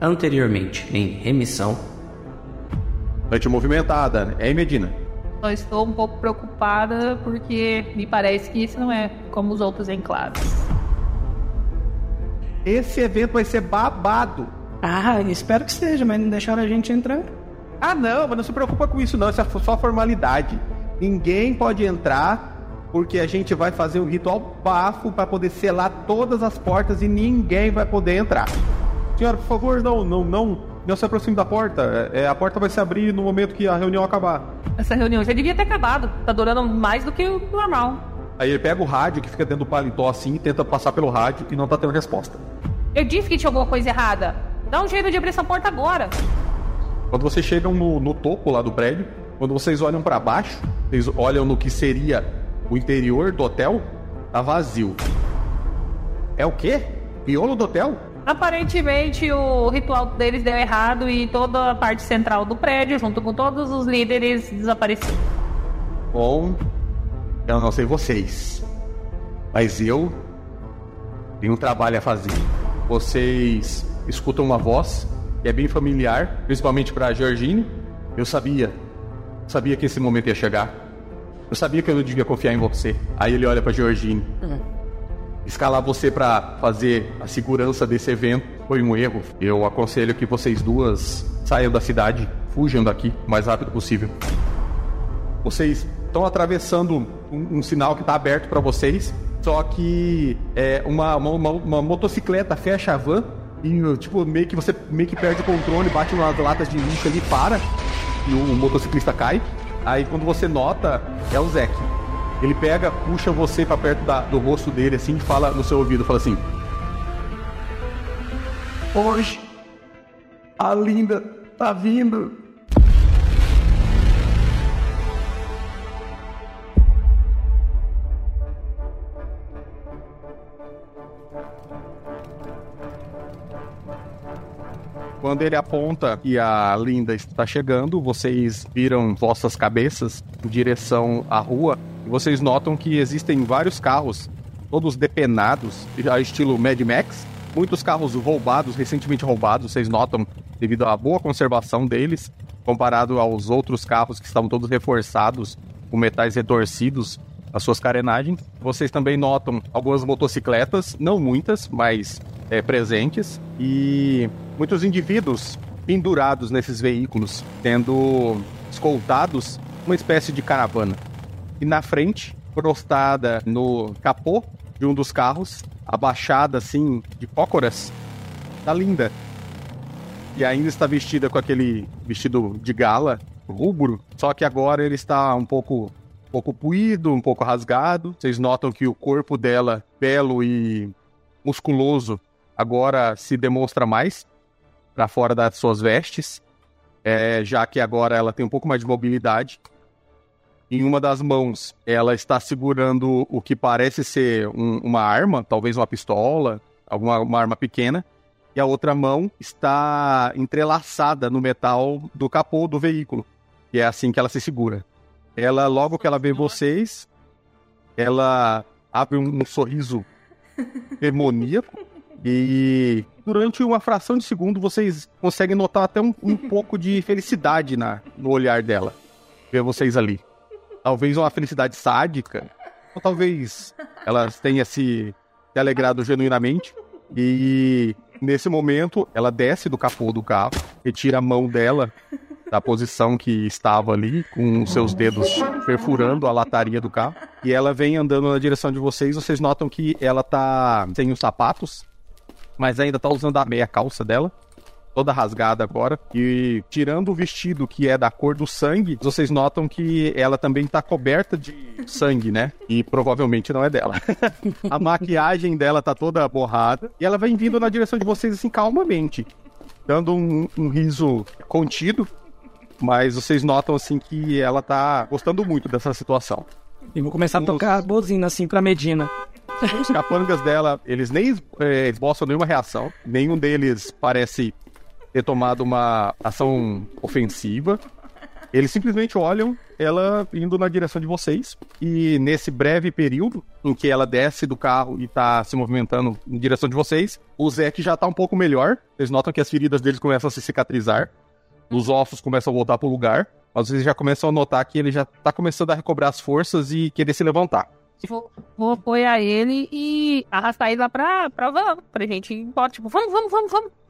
Anteriormente, em remissão. Noite movimentada, é Medina. Só estou um pouco preocupada porque me parece que isso não é como os outros enclaves. Esse evento vai ser babado. Ah, espero que seja, mas não deixaram a gente entrar. Ah, não, mas não se preocupa com isso, não. Isso é só formalidade. Ninguém pode entrar porque a gente vai fazer um ritual bafo para poder selar todas as portas e ninguém vai poder entrar. Senhora, por favor, não, não, não, não se aproxime da porta. É, a porta vai se abrir no momento que a reunião acabar. Essa reunião já devia ter acabado. Tá durando mais do que o normal. Aí ele pega o rádio que fica dentro do paletó assim e tenta passar pelo rádio e não tá tendo resposta. Eu disse que tinha alguma coisa errada. Dá um jeito de abrir essa porta agora. Quando vocês chegam no, no topo lá do prédio, quando vocês olham para baixo, vocês olham no que seria o interior do hotel, tá vazio. É o quê? Piolo do hotel? Aparentemente o ritual deles deu errado e toda a parte central do prédio, junto com todos os líderes, desapareceu. Bom, eu não sei vocês, mas eu tenho um trabalho a fazer. Vocês escutam uma voz que é bem familiar, principalmente para Georgine. Eu sabia, sabia que esse momento ia chegar. Eu sabia que eu não devia confiar em você. Aí ele olha para Georgine. Uhum. Escalar você para fazer a segurança desse evento foi um erro. Eu aconselho que vocês duas saiam da cidade, fujam daqui o mais rápido possível. Vocês estão atravessando um, um sinal que está aberto para vocês, só que é uma, uma, uma, motocicleta fecha a van e, tipo, meio que você meio que perde o controle, bate nas latas de lixo ali, para, e o motociclista cai. Aí quando você nota, é o Zeke. Ele pega, puxa você para perto da, do rosto dele, assim, e fala no seu ouvido, fala assim... Hoje, a Linda tá vindo. Quando ele aponta que a Linda está chegando, vocês viram vossas cabeças em direção à rua e vocês notam que existem vários carros, todos depenados, já estilo Mad Max. Muitos carros roubados, recentemente roubados, vocês notam devido à boa conservação deles, comparado aos outros carros que estavam todos reforçados com metais retorcidos as suas carenagens. Vocês também notam algumas motocicletas, não muitas, mas é, presentes, e muitos indivíduos pendurados nesses veículos, tendo escoltados uma espécie de caravana. E na frente, prostada no capô de um dos carros, abaixada assim, de cócoras, tá linda. E ainda está vestida com aquele vestido de gala, rubro, só que agora ele está um pouco um pouco puído, um pouco rasgado. Vocês notam que o corpo dela, belo e musculoso, agora se demonstra mais para fora das suas vestes, é, já que agora ela tem um pouco mais de mobilidade. Em uma das mãos, ela está segurando o que parece ser um, uma arma, talvez uma pistola, alguma uma arma pequena, e a outra mão está entrelaçada no metal do capô do veículo, e é assim que ela se segura. Ela, logo que ela vê vocês, ela abre um, um sorriso demoníaco e durante uma fração de segundo vocês conseguem notar até um, um pouco de felicidade na, no olhar dela. Ver vocês ali. Talvez uma felicidade sádica, ou talvez ela tenha se, alegrado genuinamente. E nesse momento ela desce do capô do carro, retira a mão dela da posição que estava ali, com seus dedos perfurando a lataria do carro. E ela vem andando na direção de vocês. Vocês notam que ela tá sem os sapatos, mas ainda tá usando a meia calça dela. Toda rasgada agora. E tirando o vestido que é da cor do sangue, vocês notam que ela também tá coberta de sangue, né? E provavelmente não é dela. a maquiagem dela tá toda borrada. E ela vem vindo na direção de vocês assim calmamente. Dando um, um riso contido, mas vocês notam assim que ela tá gostando muito dessa situação. E vou começar a tocar bozina assim pra Medina. Os capangas dela, eles nem é, esboçam nenhuma reação. Nenhum deles parece ter tomado uma ação ofensiva. Eles simplesmente olham ela indo na direção de vocês. E nesse breve período em que ela desce do carro e tá se movimentando em direção de vocês, o Zeke já tá um pouco melhor. Vocês notam que as feridas deles começam a se cicatrizar. Os ossos começam a voltar pro lugar. Mas vocês já começam a notar que ele já tá começando a recobrar as forças e querer se levantar. Vou, vou apoiar ele e arrastar ele lá pra, pra van, pra gente ir embora. Tipo, vamos, vamos, vamos, vamos.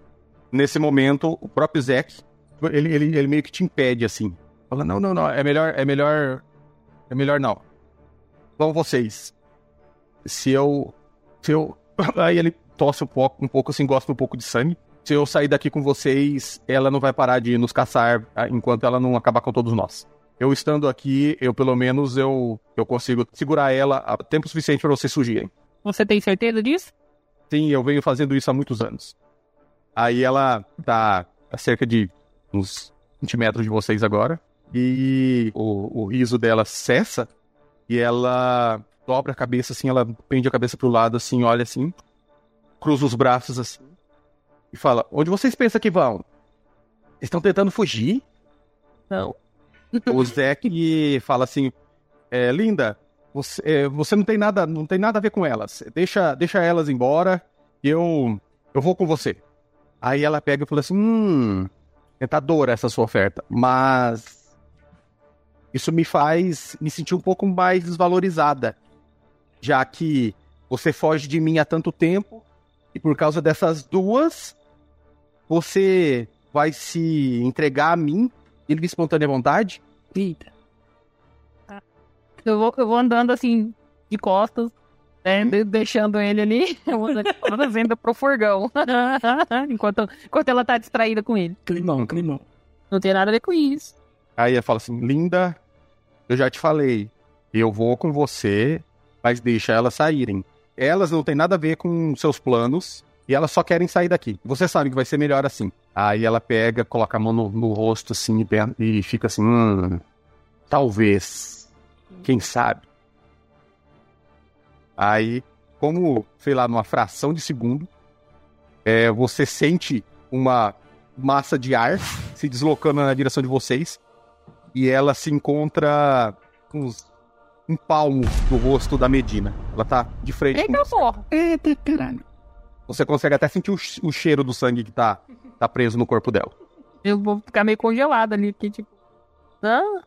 Nesse momento, o próprio Zeke, ele, ele, ele meio que te impede, assim. Fala, não, não, não, é melhor, é melhor, é melhor não. Vão vocês. Se eu, se eu... Aí ele tosse um pouco, um pouco assim, gosta um pouco de sangue. Se eu sair daqui com vocês, ela não vai parar de nos caçar ah, enquanto ela não acabar com todos nós. Eu estando aqui, eu pelo menos eu, eu consigo segurar ela a tempo suficiente para vocês fugirem. Você tem certeza disso? Sim, eu venho fazendo isso há muitos anos. Aí ela tá a cerca de uns 20 metros de vocês agora. E o, o riso dela cessa. E ela dobra a cabeça assim, ela pende a cabeça pro lado assim, olha assim. Cruza os braços assim. E fala: Onde vocês pensam que vão? Estão tentando fugir? Não. o Zeke fala assim: é, Linda, você, é, você não tem nada, não tem nada a ver com elas. Deixa, deixa elas embora e eu, eu vou com você. Aí ela pega e fala assim: Hum, tentadora essa sua oferta, mas isso me faz me sentir um pouco mais desvalorizada, já que você foge de mim há tanto tempo e por causa dessas duas você vai se entregar a mim de espontânea vontade? Eita. Eu vou, eu vou andando assim, de costas, né, de- deixando ele ali, indo pro furgão. enquanto, enquanto ela tá distraída com ele. Climão, climão. Não tem nada a ver com isso. Aí ela fala assim: Linda, eu já te falei, eu vou com você, mas deixa elas saírem. Elas não têm nada a ver com seus planos e elas só querem sair daqui. Você sabe que vai ser melhor assim. Aí ela pega, coloca a mão no, no rosto assim e e fica assim: hum, talvez, quem sabe. Aí, como, sei lá, numa fração de segundo, é, você sente uma massa de ar se deslocando na direção de vocês e ela se encontra uns um palmo do rosto da Medina. Ela tá de frente com Eita você. porra! Eita, caralho. Você consegue até sentir o, o cheiro do sangue que tá, tá preso no corpo dela. Eu vou ficar meio congelada ali, porque tipo.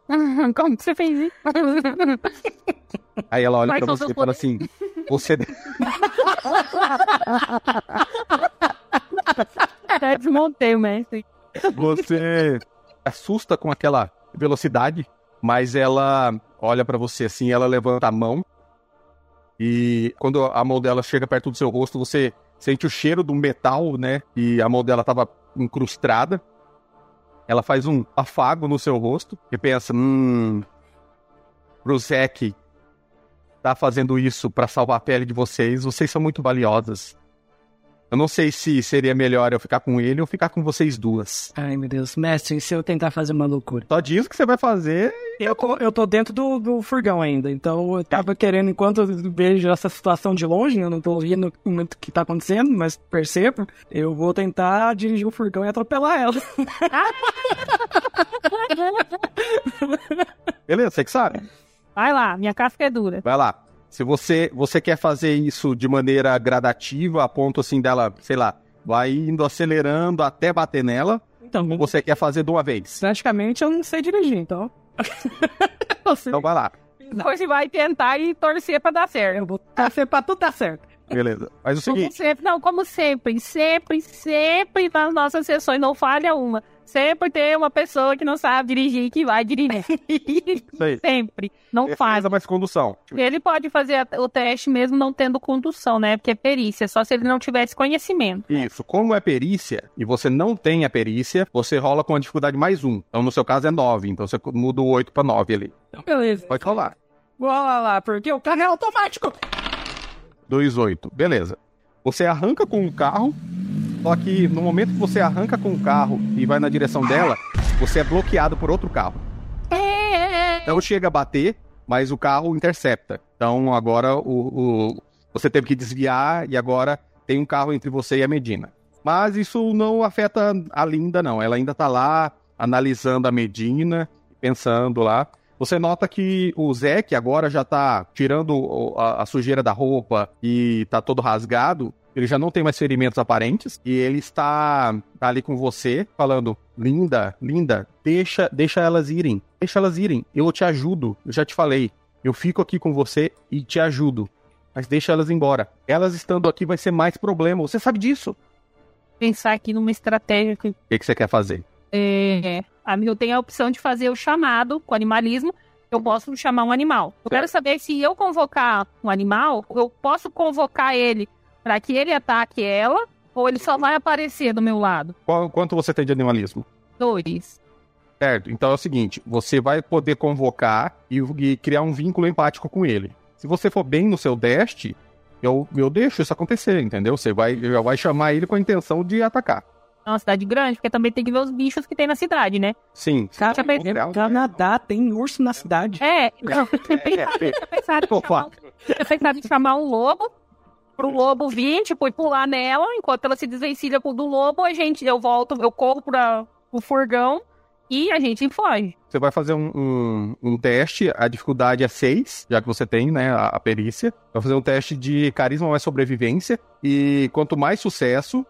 Como que você fez isso? Aí ela olha Quais pra você e fala assim: Você. Até desmontei o mestre. Você assusta com aquela velocidade, mas ela olha pra você assim, ela levanta a mão e quando a mão dela chega perto do seu rosto, você sente o cheiro do metal, né? E a mão dela tava incrustada. Ela faz um afago no seu rosto e pensa, hum, Bruzek tá fazendo isso pra salvar a pele de vocês. Vocês são muito valiosas. Eu não sei se seria melhor eu ficar com ele ou ficar com vocês duas. Ai, meu Deus. Mestre, e se eu tentar fazer uma loucura? Só diz o que você vai fazer. Eu tô, eu tô dentro do, do furgão ainda, então eu tava querendo, enquanto eu vejo essa situação de longe, eu não tô ouvindo muito o que tá acontecendo, mas percebo, eu vou tentar dirigir o furgão e atropelar ela. Beleza, você que sabe. Vai lá, minha casca é dura. Vai lá. Se você, você quer fazer isso de maneira gradativa, a ponto assim dela, sei lá, vai indo acelerando até bater nela, Então, ou você quer fazer de uma vez? praticamente eu não sei dirigir, então. Então vai lá. Hoje vai tentar e torcer pra dar certo. eu vou torcer pra tudo dar certo. Beleza. Faz o Como seguinte. sempre, não, como sempre, sempre, sempre nas nossas sessões, não falha uma. Sempre tem uma pessoa que não sabe dirigir que vai dirigir. Isso aí. sempre. Não. Defesa mais condução. Ele pode fazer o teste mesmo não tendo condução, né? Porque é perícia, só se ele não tivesse conhecimento. Isso. Como é perícia e você não tem a perícia, você rola com a dificuldade mais um. Então no seu caso é 9. Então você muda o 8 pra 9 ali. Então, beleza. Pode rolar. Bora lá, porque o carro é automático. 2, 8. Beleza. Você arranca com o carro, só que no momento que você arranca com o carro e vai na direção dela, você é bloqueado por outro carro. Não chega a bater, mas o carro intercepta. Então agora o, o- você teve que desviar e agora tem um carro entre você e a Medina. Mas isso não afeta a Linda, não. Ela ainda tá lá analisando a Medina, pensando lá. Você nota que o Zeke agora já tá tirando a, a sujeira da roupa e tá todo rasgado. Ele já não tem mais ferimentos aparentes e ele está tá ali com você, falando: Linda, linda, deixa, deixa elas irem. Deixa elas irem. Eu te ajudo. Eu já te falei. Eu fico aqui com você e te ajudo. Mas deixa elas embora. Elas estando aqui vai ser mais problema. Você sabe disso. Pensar aqui numa estratégia que O que, que você quer fazer? é, a- eu tenho a opção de fazer o chamado com animalismo. Eu posso chamar um animal. Eu quero saber se eu convocar um animal, eu posso convocar ele para que ele ataque ela, ou ele só vai aparecer do meu lado. Qual- quanto você tem de animalismo? Dois. Certo. Então é o seguinte: você vai poder convocar e, e criar um vínculo empático com ele. Se você for bem no seu dash, eu, eu deixo isso acontecer, entendeu? Você vai, já vai chamar ele com a intenção de atacar. É uma cidade grande, porque também tem que ver os bichos que tem na cidade, né? Sim. Cara, Deixa eu ver. é Canadá tem urso na cidade. É, então, tinha pensado em chamar, um- tinha pensado em chamar um lobo, pro lobo vir, tipo, e pular nela, enquanto ela se desvencilha do lobo, a gente, eu volto, eu corro pra, pro furgão e a gente foge. Você vai fazer um, um, um teste, a dificuldade é 6, já que você tem, né, a, a perícia. Vai fazer um teste de carisma mais sobrevivência. E quanto mais sucesso,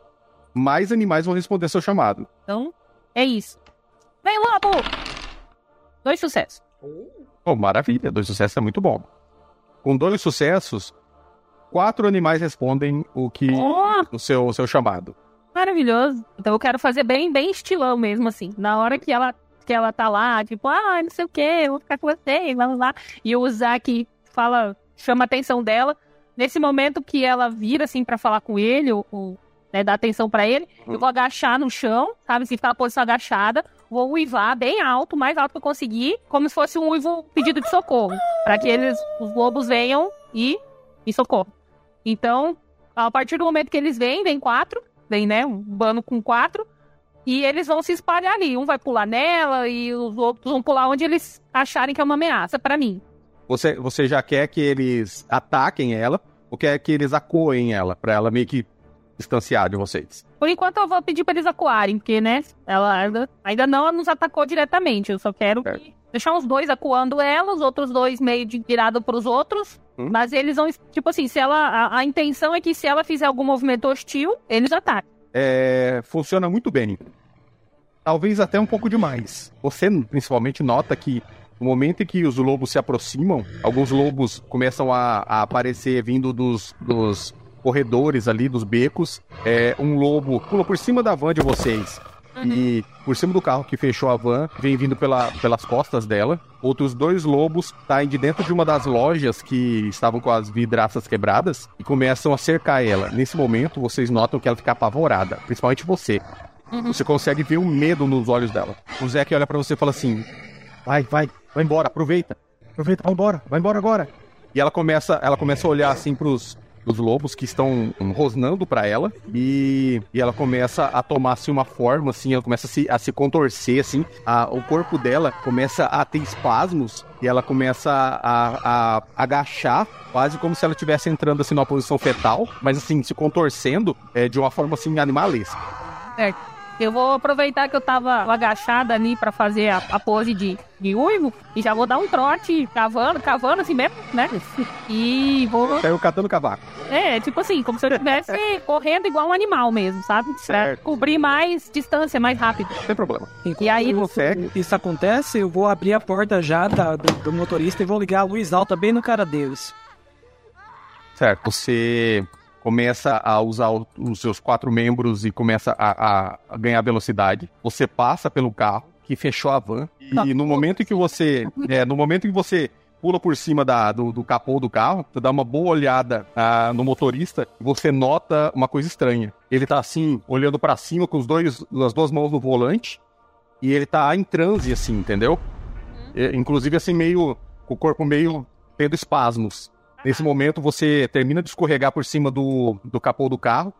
mais animais vão responder seu chamado. Então, é isso. Vem, lobo! Dois sucessos. Oh, maravilha, dois sucessos é muito bom. Com dois sucessos, quatro animais respondem o que Oh, o seu, o seu chamado. maravilhoso. Então eu quero fazer bem, bem estilão mesmo, assim. Na hora que ela, que ela tá lá, tipo, ah, não sei o que, eu vou ficar com você, blá blá. E o Zack fala, chama a atenção dela. Nesse momento que ela vira, assim, pra falar com ele, ou, né, dar atenção pra ele, eu vou agachar no chão, sabe? Assim, ficar na posição agachada. Vou uivar bem alto, mais alto que eu conseguir, como se fosse um uivo pedido de socorro. Pra que eles, os lobos venham e me socorram. Então, a partir do momento que eles vêm, vem quatro, vem, né, um bando com quatro, e eles vão se espalhar ali. Um vai pular nela e os outros vão pular onde eles acharem que é uma ameaça pra mim. Você, você já quer que eles ataquem ela ou quer que eles acoem ela, pra ela meio que distanciar de vocês? Por enquanto eu vou pedir pra eles acuarem, porque, né, ela ainda, ainda não nos atacou diretamente. Eu só quero Certo. que- deixar os dois acuando ela, os outros dois meio de virado pros outros. Hum. Mas eles vão, tipo assim, se ela. A, a intenção é que se ela fizer algum movimento hostil, eles ataquem. É, funciona muito bem. Talvez até um pouco demais. Você, principalmente, nota que no momento em que os lobos se aproximam, alguns lobos começam a, a aparecer vindo dos, dos corredores ali, dos becos. É, um lobo pula por cima da van de vocês. E por cima do carro que fechou a van, vem vindo pela, pelas costas dela. Outros dois lobos saem de dentro de uma das lojas que estavam com as vidraças quebradas e começam a cercar ela. Nesse momento, vocês notam que ela fica apavorada, principalmente você. Você consegue ver o medo nos olhos dela. O Zeke olha pra você e fala assim: Vai, vai, vai embora, aproveita. Aproveita, vai embora, vai embora agora. E ela começa, ela começa a olhar assim pros, pros lobos que estão rosnando pra ela. E, e ela começa a tomar assim uma forma, assim, ela começa a se, a se contorcer, assim. A- o corpo dela começa a ter espasmos. E ela começa a, a agachar, quase como se ela estivesse entrando assim numa posição fetal, mas assim, se contorcendo é, de uma forma assim animalesca. Certo. Eu vou aproveitar que eu tava agachada ali pra fazer a, a pose de, de uivo e já vou dar um trote cavando, cavando assim mesmo, né? E vou. Caiu catando cavaco. É, tipo assim, como se eu estivesse correndo igual um animal mesmo, sabe? Pra Certo. cobrir mais distância, mais rápido. Tem problema. Enquanto E aí- Consegue. isso acontece, eu vou abrir a porta já da- do, do motorista e vou ligar a luz alta bem no cara deles. Certo. Você começa a usar os seus quatro membros e começa a, a- ganhar velocidade. Você passa pelo carro que fechou a van e no momento em que você, é, no momento em que você pula por cima da- do, do capô do carro, você dá uma boa olhada ah, no motorista, você nota uma coisa estranha. Ele tá assim, olhando pra cima com os dois, as duas mãos no volante e ele tá em transe assim, entendeu? É, inclusive assim meio com o corpo meio tendo espasmos. Nesse momento, você termina de escorregar por cima do, do capô do carro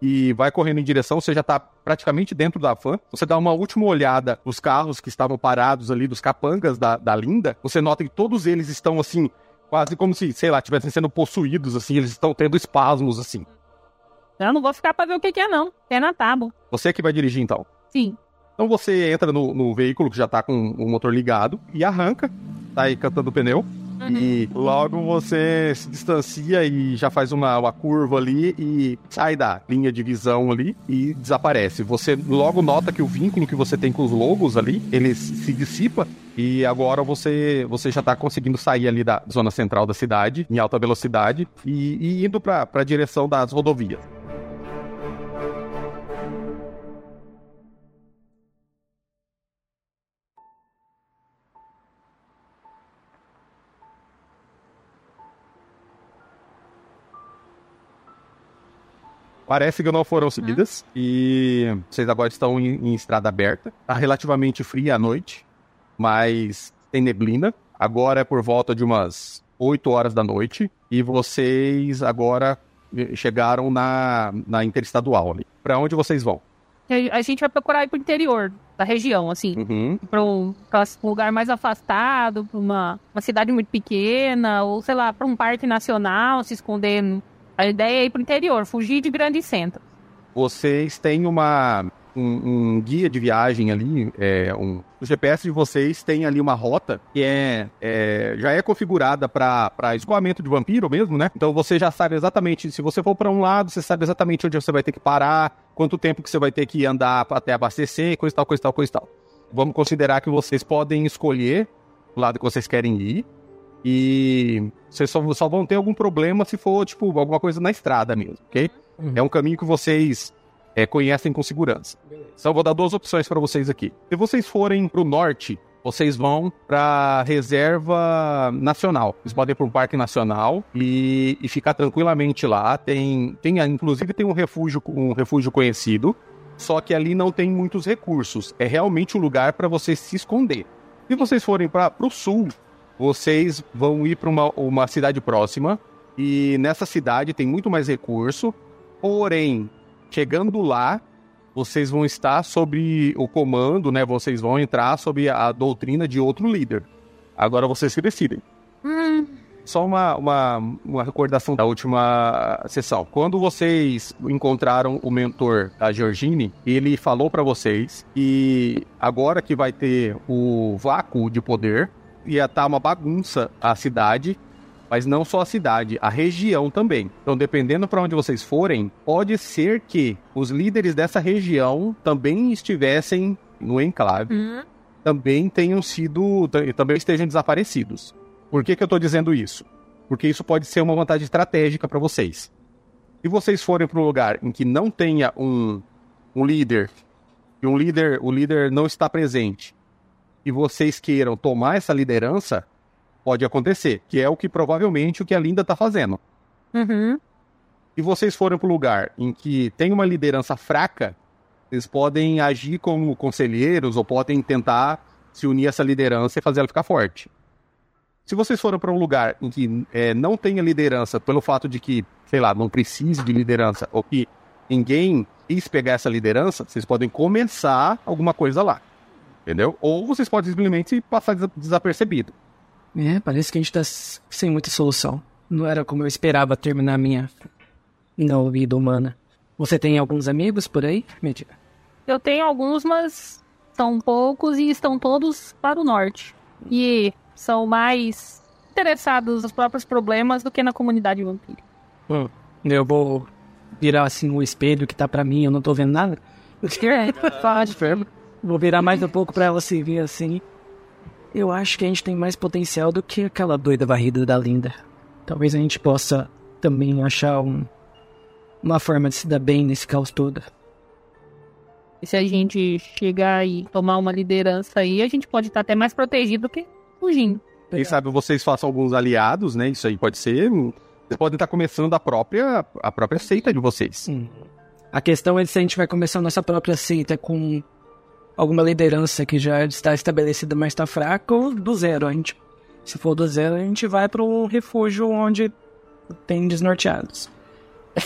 e vai correndo em direção. Você já tá praticamente dentro da van. Você dá uma última olhada nos carros que estavam parados ali, dos capangas da, da Linda. Você nota que todos eles estão assim, quase como se, sei lá, estivessem sendo possuídos, assim. Eles estão tendo espasmos, assim. Eu não vou ficar pra ver o que, que é, não. É na tábua. Você que vai dirigir, então. Sim. Então você entra no, no veículo que já tá com o motor ligado e arranca, tá aí cantando o pneu. E logo você se distancia e já faz uma, uma curva ali e sai da linha de visão ali e desaparece. Você logo nota que o vínculo que você tem com os lobos ali, ele se dissipa e agora você, você já tá conseguindo sair ali da zona central da cidade, em alta velocidade, e, e indo para a direção das rodovias. Parece que não foram seguidas. E vocês agora estão em, em estrada aberta. Tá relativamente fria à noite, mas tem neblina. Agora é por volta de umas 8 horas da noite. E vocês agora eh, chegaram na, na interestadual ali. Pra onde vocês vão? A gente vai procurar ir pro interior da região, assim. Uhum. Pra um, pra um lugar mais afastado, pra uma, uma cidade muito pequena, ou sei lá, pra um parque nacional, se esconder. A ideia é ir pro interior, fugir de grandes centros. Vocês têm uma. Um, um guia de viagem ali, é, um, o GPS de vocês tem ali uma rota que é, é- já é configurada para escoamento de vampiro mesmo, né? Então você já sabe exatamente, se você for para um lado, você sabe exatamente onde você vai ter que parar, quanto tempo que você vai ter que andar até abastecer, coisa tal, coisa tal, coisa tal. Vamos considerar que vocês podem escolher o lado que vocês querem ir. E vocês só, só vão ter algum problema se for, tipo, alguma coisa na estrada mesmo, ok? É um caminho que vocês é, conhecem com segurança. Então, eu vou dar duas opções para vocês aqui. Se vocês forem para o norte, vocês vão para reserva nacional. Vocês podem ir para um parque nacional e, e ficar tranquilamente lá. Tem, tem, inclusive, tem um refúgio, um refúgio conhecido. Só que ali não tem muitos recursos. É realmente um lugar para vocês se esconder. Se vocês forem para o sul, vocês vão ir para uma, uma cidade próxima. E nessa cidade tem muito mais recurso. Porém, chegando lá, vocês vão estar sob o comando, né? Vocês vão entrar sob a doutrina de outro líder. Agora vocês que decidem. Hum, Só uma, uma, uma recordação da última sessão. Quando vocês encontraram o mentor da Georgine, ele falou pra vocês que agora que vai ter o vácuo de poder, ia estar uma bagunça a cidade, mas não só a cidade, a região também. Então, dependendo para onde vocês forem, pode ser que os líderes dessa região também estivessem no enclave hum. também tenham sido, também estejam desaparecidos. Por que, que eu estou dizendo isso? Porque isso pode ser uma vantagem estratégica para vocês. Se vocês forem para um lugar em que não tenha um, um líder, e um líder, o líder não está presente, e vocês queiram tomar essa liderança, pode acontecer, que é o que provavelmente o que a Linda está fazendo. Uhum. Se vocês forem para um lugar em que tem uma liderança fraca, vocês podem agir como conselheiros ou podem tentar se unir a essa liderança e fazer ela ficar forte. Se vocês forem para um lugar em que é, não tenha liderança, pelo fato de que, sei lá, não precise de liderança, ou que ninguém quis pegar essa liderança, vocês podem começar alguma coisa lá. Entendeu? Ou vocês podem simplesmente passar desa- desapercebido. É, parece que a gente tá sem muita solução. Não era como eu esperava terminar minha não vida humana. Você tem alguns amigos por aí? Mentira. Eu tenho alguns, mas são poucos e estão todos para o norte. E são mais interessados nos próprios problemas do que na comunidade vampírica. Eu vou virar assim o espelho que tá pra mim, eu não tô vendo nada. Pode. Vou virar mais um pouco pra ela se ver assim. Eu acho que a gente tem mais potencial do que aquela doida varrida da Linda. Talvez a gente possa também achar um, uma forma de se dar bem nesse caos todo. E se a gente chegar e tomar uma liderança aí, a gente pode estar até mais protegido do que fugindo. Quem sabe vocês façam alguns aliados, né? Isso aí pode ser. Vocês podem estar começando a própria, a própria seita de vocês. Hum. A questão é se a gente vai começar a nossa própria seita com alguma liderança que já está estabelecida, mas está fraca, ou do zero. A gente, se for do zero, a gente vai para um refúgio onde tem desnorteados.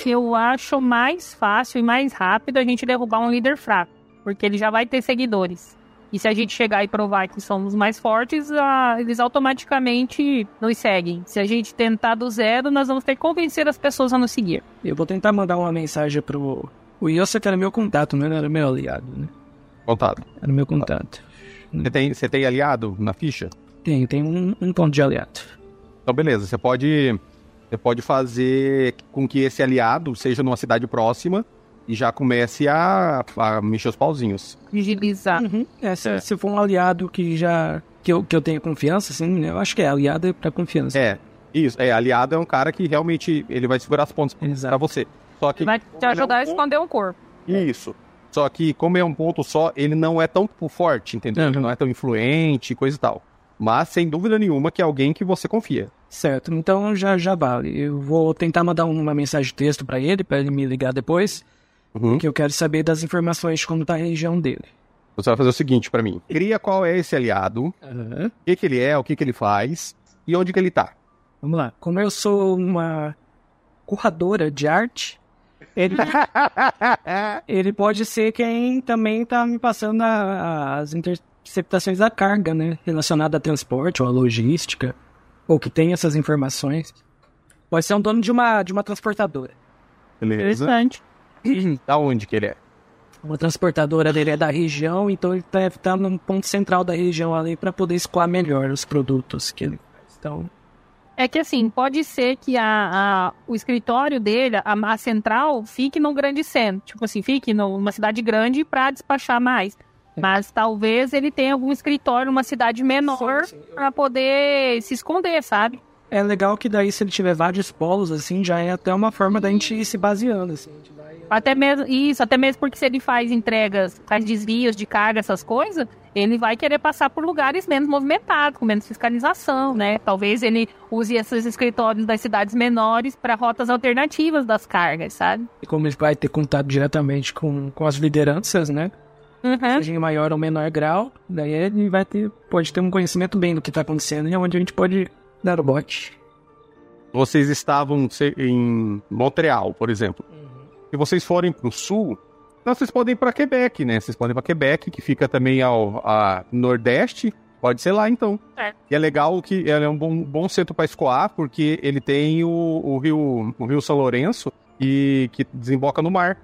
Eu acho mais fácil e mais rápido a gente derrubar um líder fraco, porque ele já vai ter seguidores. E se a gente chegar e provar que somos mais fortes, ah, eles automaticamente nos seguem. Se a gente tentar do zero, nós vamos ter que convencer as pessoas a nos seguir. Eu vou tentar mandar uma mensagem pro. O que era meu contato, não era meu aliado, né? Contato. É no meu contato. Você tem, você tem aliado na ficha? Tem, tem um, um ponto de aliado. Então, beleza. Você pode, você pode fazer com que esse aliado seja numa cidade próxima e já comece a, a mexer os pauzinhos. Vigilizar. Uhum. É, se, É. se for um aliado que já. Que eu, que eu tenha confiança, assim, eu acho que é aliado é pra confiança. É, isso. É, aliado é um cara que realmente ele vai segurar as pontas pra Exato. você. Só que Vai te ajudar a esconder um corpo. Isso. Só que, como é um ponto só, ele não é tão forte, entendeu? Ele Uhum. não é tão influente, coisa e tal. Mas, sem dúvida nenhuma, que é alguém que você confia. Certo, então já, já vale. Eu vou tentar mandar uma mensagem de texto pra ele, pra ele me ligar depois, Uhum. que eu quero saber das informações de como tá a região dele. Você vai fazer o seguinte pra mim. Cria qual é esse aliado, o que, que ele é, o que, que ele faz e onde que ele tá. Vamos lá. Como eu sou uma curradora de arte, ele, ele pode ser quem também tá me passando a- a- as interceptações da carga, né? Relacionada a transporte ou a logística, ou que tem essas informações. Pode ser um dono de uma, de uma transportadora. Beleza? Interessante. da onde que ele é? Uma transportadora dele é da região, então ele deve estar no ponto central da região ali para poder escoar melhor os produtos que ele faz. Então, É que assim, pode ser que a, a- o escritório dele, a, a central, fique num grande centro. Tipo assim, fique numa cidade grande pra despachar mais. Mas talvez ele tenha algum escritório numa cidade menor pra poder se esconder, sabe? é legal que daí se ele tiver vários polos, assim, já é até uma forma da gente ir se baseando, assim. Até mesmo isso, até mesmo porque se ele faz entregas, faz desvios de carga, essas coisas, ele vai querer passar por lugares menos movimentados, com menos fiscalização, né? Talvez ele use esses escritórios das cidades menores para rotas alternativas das cargas, sabe? E como ele vai ter contato diretamente com, com as lideranças, né? Uhum. Seja em maior ou menor grau, daí ele vai ter, pode ter um conhecimento bem do que tá acontecendo e onde a gente pode dar o bote. Vocês estavam em Montreal, por exemplo. Se vocês forem pro sul, então vocês podem ir pra Quebec, né? Vocês podem ir pra Quebec, que fica também ao a nordeste. Pode ser lá, então. É. E é legal que ele é um bom, bom centro para escoar, porque ele tem o, o rio o rio São Lourenço e que desemboca no mar.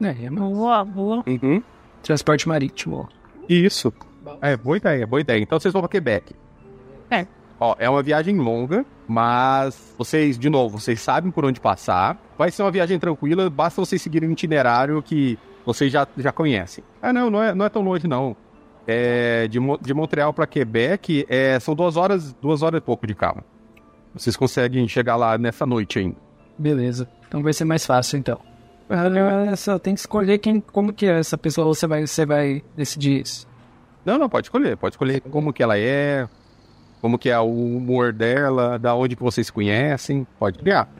É, é Boa, boa. Uhum. transporte marítimo. Isso. É, boa ideia, boa ideia. Então vocês vão pra Quebec. É. Ó, é uma viagem longa, mas vocês, de novo, vocês sabem por onde passar. Vai ser uma viagem tranquila, basta vocês seguirem um itinerário que vocês já, já conhecem. Ah, não, não é, não é tão longe, não. É, de, de Montreal pra Quebec é, são duas horas, duas horas e pouco de carro. Vocês conseguem chegar lá nessa noite ainda. Beleza. Então vai ser mais fácil, então. Ah, Só tem que escolher quem, como que é essa pessoa, ou você vai, você vai decidir isso. Não, não, pode escolher. Pode escolher como que ela é, como que é o humor dela, da onde que vocês se conhecem. Pode criar.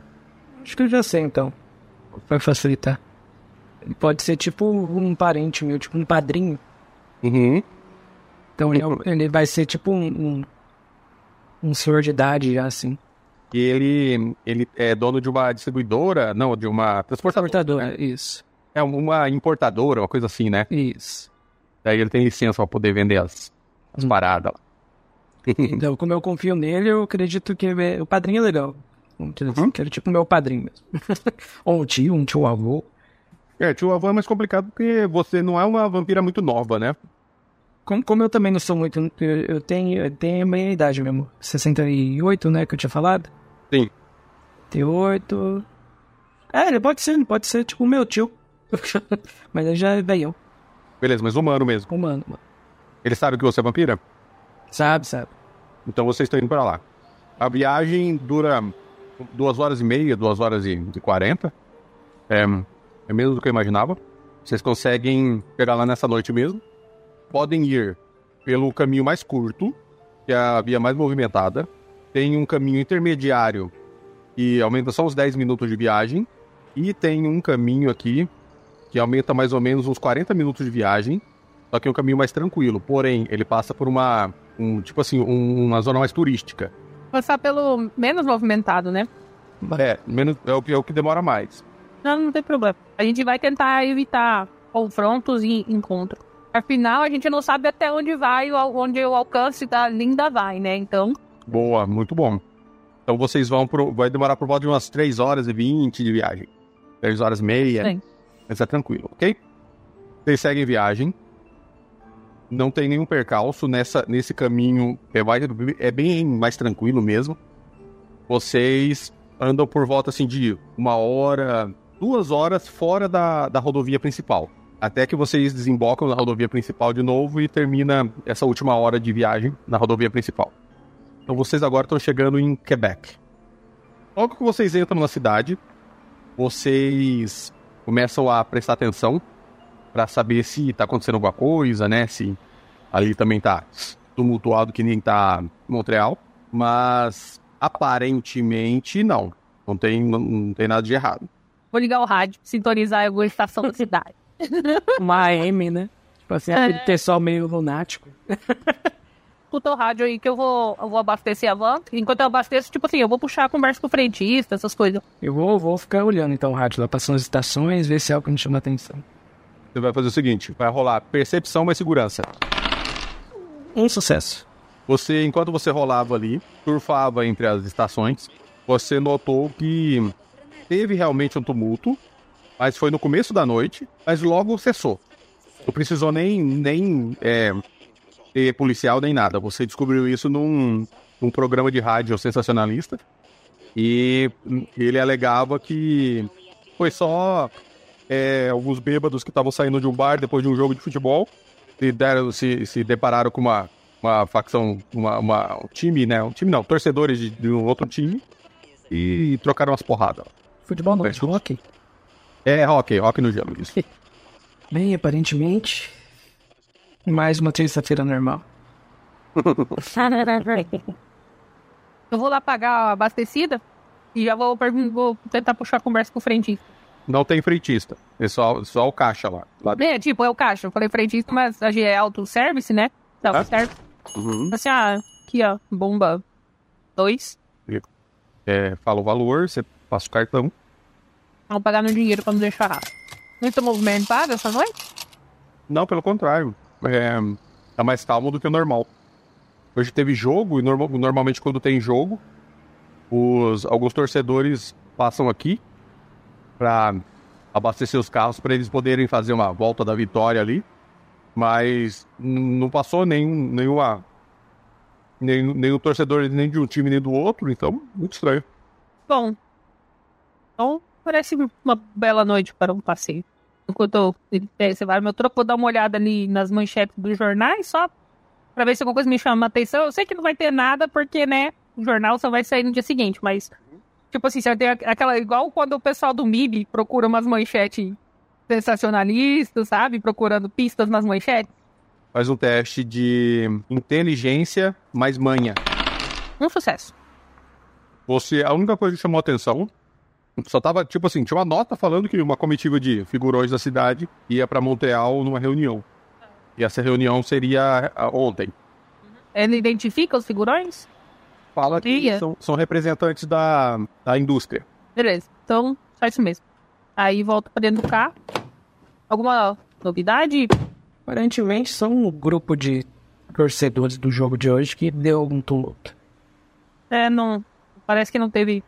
Acho que eu já sei, então. Vai facilitar. Ele pode ser tipo um parente meu, tipo um padrinho. Uhum. Então ele, é ele vai ser tipo um, um, um senhor de idade já, assim. E ele, ele é dono de uma distribuidora, não, de uma transportadora. Transportador, isso. É uma importadora, uma coisa assim, né? Isso. Daí ele tem licença pra poder vender as, as paradas lá. Então, como eu confio nele, eu acredito que é- o padrinho é legal. Uhum. que é tipo meu padrinho mesmo. Ou um tio, um tio avô. É, tio avô é mais complicado porque você não é uma vampira muito nova, né? Como, como eu também não sou muito. Eu, eu tenho, eu tenho a minha idade mesmo. 68, né? Que eu tinha falado. Sim. 68. É, ele pode ser, pode ser tipo o meu tio. Mas ele já é velhão, Beleza, mas humano mesmo. humano, mano. Ele sabe que você é vampira? Sabe, sabe. Então vocês estão indo pra lá. A viagem dura duas horas e meia, duas horas e quarenta. É, é menos do que eu imaginava. Vocês conseguem pegar lá nessa noite mesmo. Podem ir pelo caminho mais curto, que é a via mais movimentada. Tem um caminho intermediário que aumenta só uns 10 minutos de viagem. E tem um caminho aqui que aumenta mais ou menos uns 40 minutos de viagem. Só que é um caminho mais tranquilo. Porém, ele passa por uma. Um, tipo assim, um- uma zona mais turística. Passar pelo menos movimentado, né? É, menos, é, o, que- é o que demora mais. Não, não tem problema. A gente vai tentar evitar confrontos e encontros. Afinal, a gente não sabe até onde vai, o- onde o alcance da Linda vai, né? Então, Boa, muito bom. Então vocês vão pro. Vai demorar por volta de umas 3 horas e 20 de viagem. 3 horas e meia. Sim. Mas é tranquilo, ok? Vocês seguem viagem. Não tem nenhum percalço nessa, nesse caminho. É, mais, é bem mais tranquilo mesmo. Vocês andam por volta assim de uma hora, duas horas fora da, da rodovia principal. Até que vocês desembocam na rodovia principal de novo e termina essa última hora de viagem na rodovia principal. Então vocês agora estão chegando em Quebec. Logo que vocês entram na cidade, vocês começam a prestar atenção para saber se está acontecendo alguma coisa, né? Se ali também tá tumultuado que nem tá em Montreal, mas aparentemente não. Não tem, não, não tem nada de errado. Vou ligar o rádio, sintonizar alguma estação da cidade. Uma AM, né? Tipo assim, aquele É. pessoal meio lunático. Escuta o rádio aí que eu vou, eu vou abastecer a van. Enquanto eu abasteço, tipo assim, eu vou puxar a conversa com o frentista, essas coisas. Eu vou, vou ficar olhando então o rádio lá, passando as estações, ver se é algo que me chama atenção. Você vai fazer o seguinte: vai rolar percepção mais segurança. Um sucesso. Você, enquanto você rolava ali, surfava entre as estações, você notou que teve realmente um tumulto, mas foi no começo da noite, mas logo cessou. Não precisou nem, nem é, ter policial nem nada. Você descobriu isso num, num programa de rádio sensacionalista e ele alegava que foi só é, alguns bêbados que estavam saindo de um bar depois de um jogo de futebol se, deram, se, se depararam com uma, uma facção, uma, uma- um time, né? Um time não, torcedores de, de um outro time e trocaram umas porradas. Futebol não, É. hockey. É, hockey, hockey no gelo, isso. Bem, aparentemente, mais uma terça-feira normal. Eu vou lá pagar a abastecida e já vou, vou tentar puxar a conversa com o frentista. Não tem frentista, é só, só o caixa lá. lá. É, tipo, é o caixa. Eu falei frentista, mas a gente é autosservice, né? Ah. serve. Uhum. Assim, ah, aqui, ó, bomba 2. É, fala o valor, você passa o cartão. Vamos pagar no dinheiro pra não deixar. Muito movimentado essa noite? Não, pelo contrário. É, é mais calmo do que o normal. Hoje teve jogo, e norma- normalmente quando tem jogo, os, alguns torcedores passam aqui para abastecer os carros para eles poderem fazer uma volta da vitória ali. Mas não passou nenhum, nenhuma. Nem, nem o torcedor nem de um time nem do outro, então, muito estranho. Bom, então parece uma bela noite para um passeio. Enquanto eu- eh, você vai meu troco, vou dar uma olhada ali nas manchetes dos jornais, só pra ver se alguma coisa me chama a atenção. Eu sei que não vai ter nada, porque, né, o jornal só vai sair no dia seguinte, mas, tipo assim, você tem aqu- aquela. Igual quando o pessoal do MIB procura umas manchetes sensacionalistas, sabe? Procurando pistas nas manchetes. Faz um teste de inteligência mais manha. Um sucesso. Você, a única coisa que chamou a atenção, só tava, tipo assim, tinha uma nota falando que uma comitiva de figurões da cidade ia pra Montreal numa reunião. E essa reunião seria ontem. Ele identifica os figurões? Fala que são, são representantes da, da indústria. Beleza, então só isso mesmo. Aí volto pra dentro do carro. Alguma novidade? Aparentemente são um grupo de torcedores do jogo de hoje que deu algum tumulto. É, não. Parece que não teve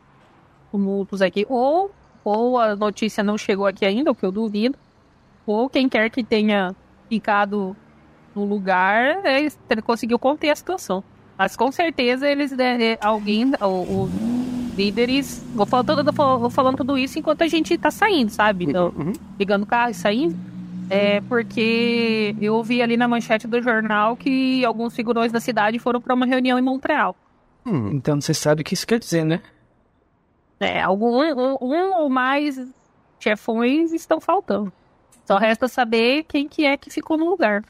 tumultos aqui. Ou, ou a notícia não chegou aqui ainda, o que eu duvido. Ou quem quer que tenha ficado no lugar é, ele conseguiu conter a situação. Mas com certeza eles é, alguém, o- os líderes. Vou falando, vou falando tudo isso enquanto a gente tá saindo, sabe? Então, Uhum. pegando o carro e saindo. É porque eu vi ali na manchete do jornal que alguns figurões da cidade foram para uma reunião em Montreal. Hum, Então você sabe o que isso quer dizer, né? É, algum, um, um ou mais chefões estão faltando. Só resta saber quem que é que ficou no lugar.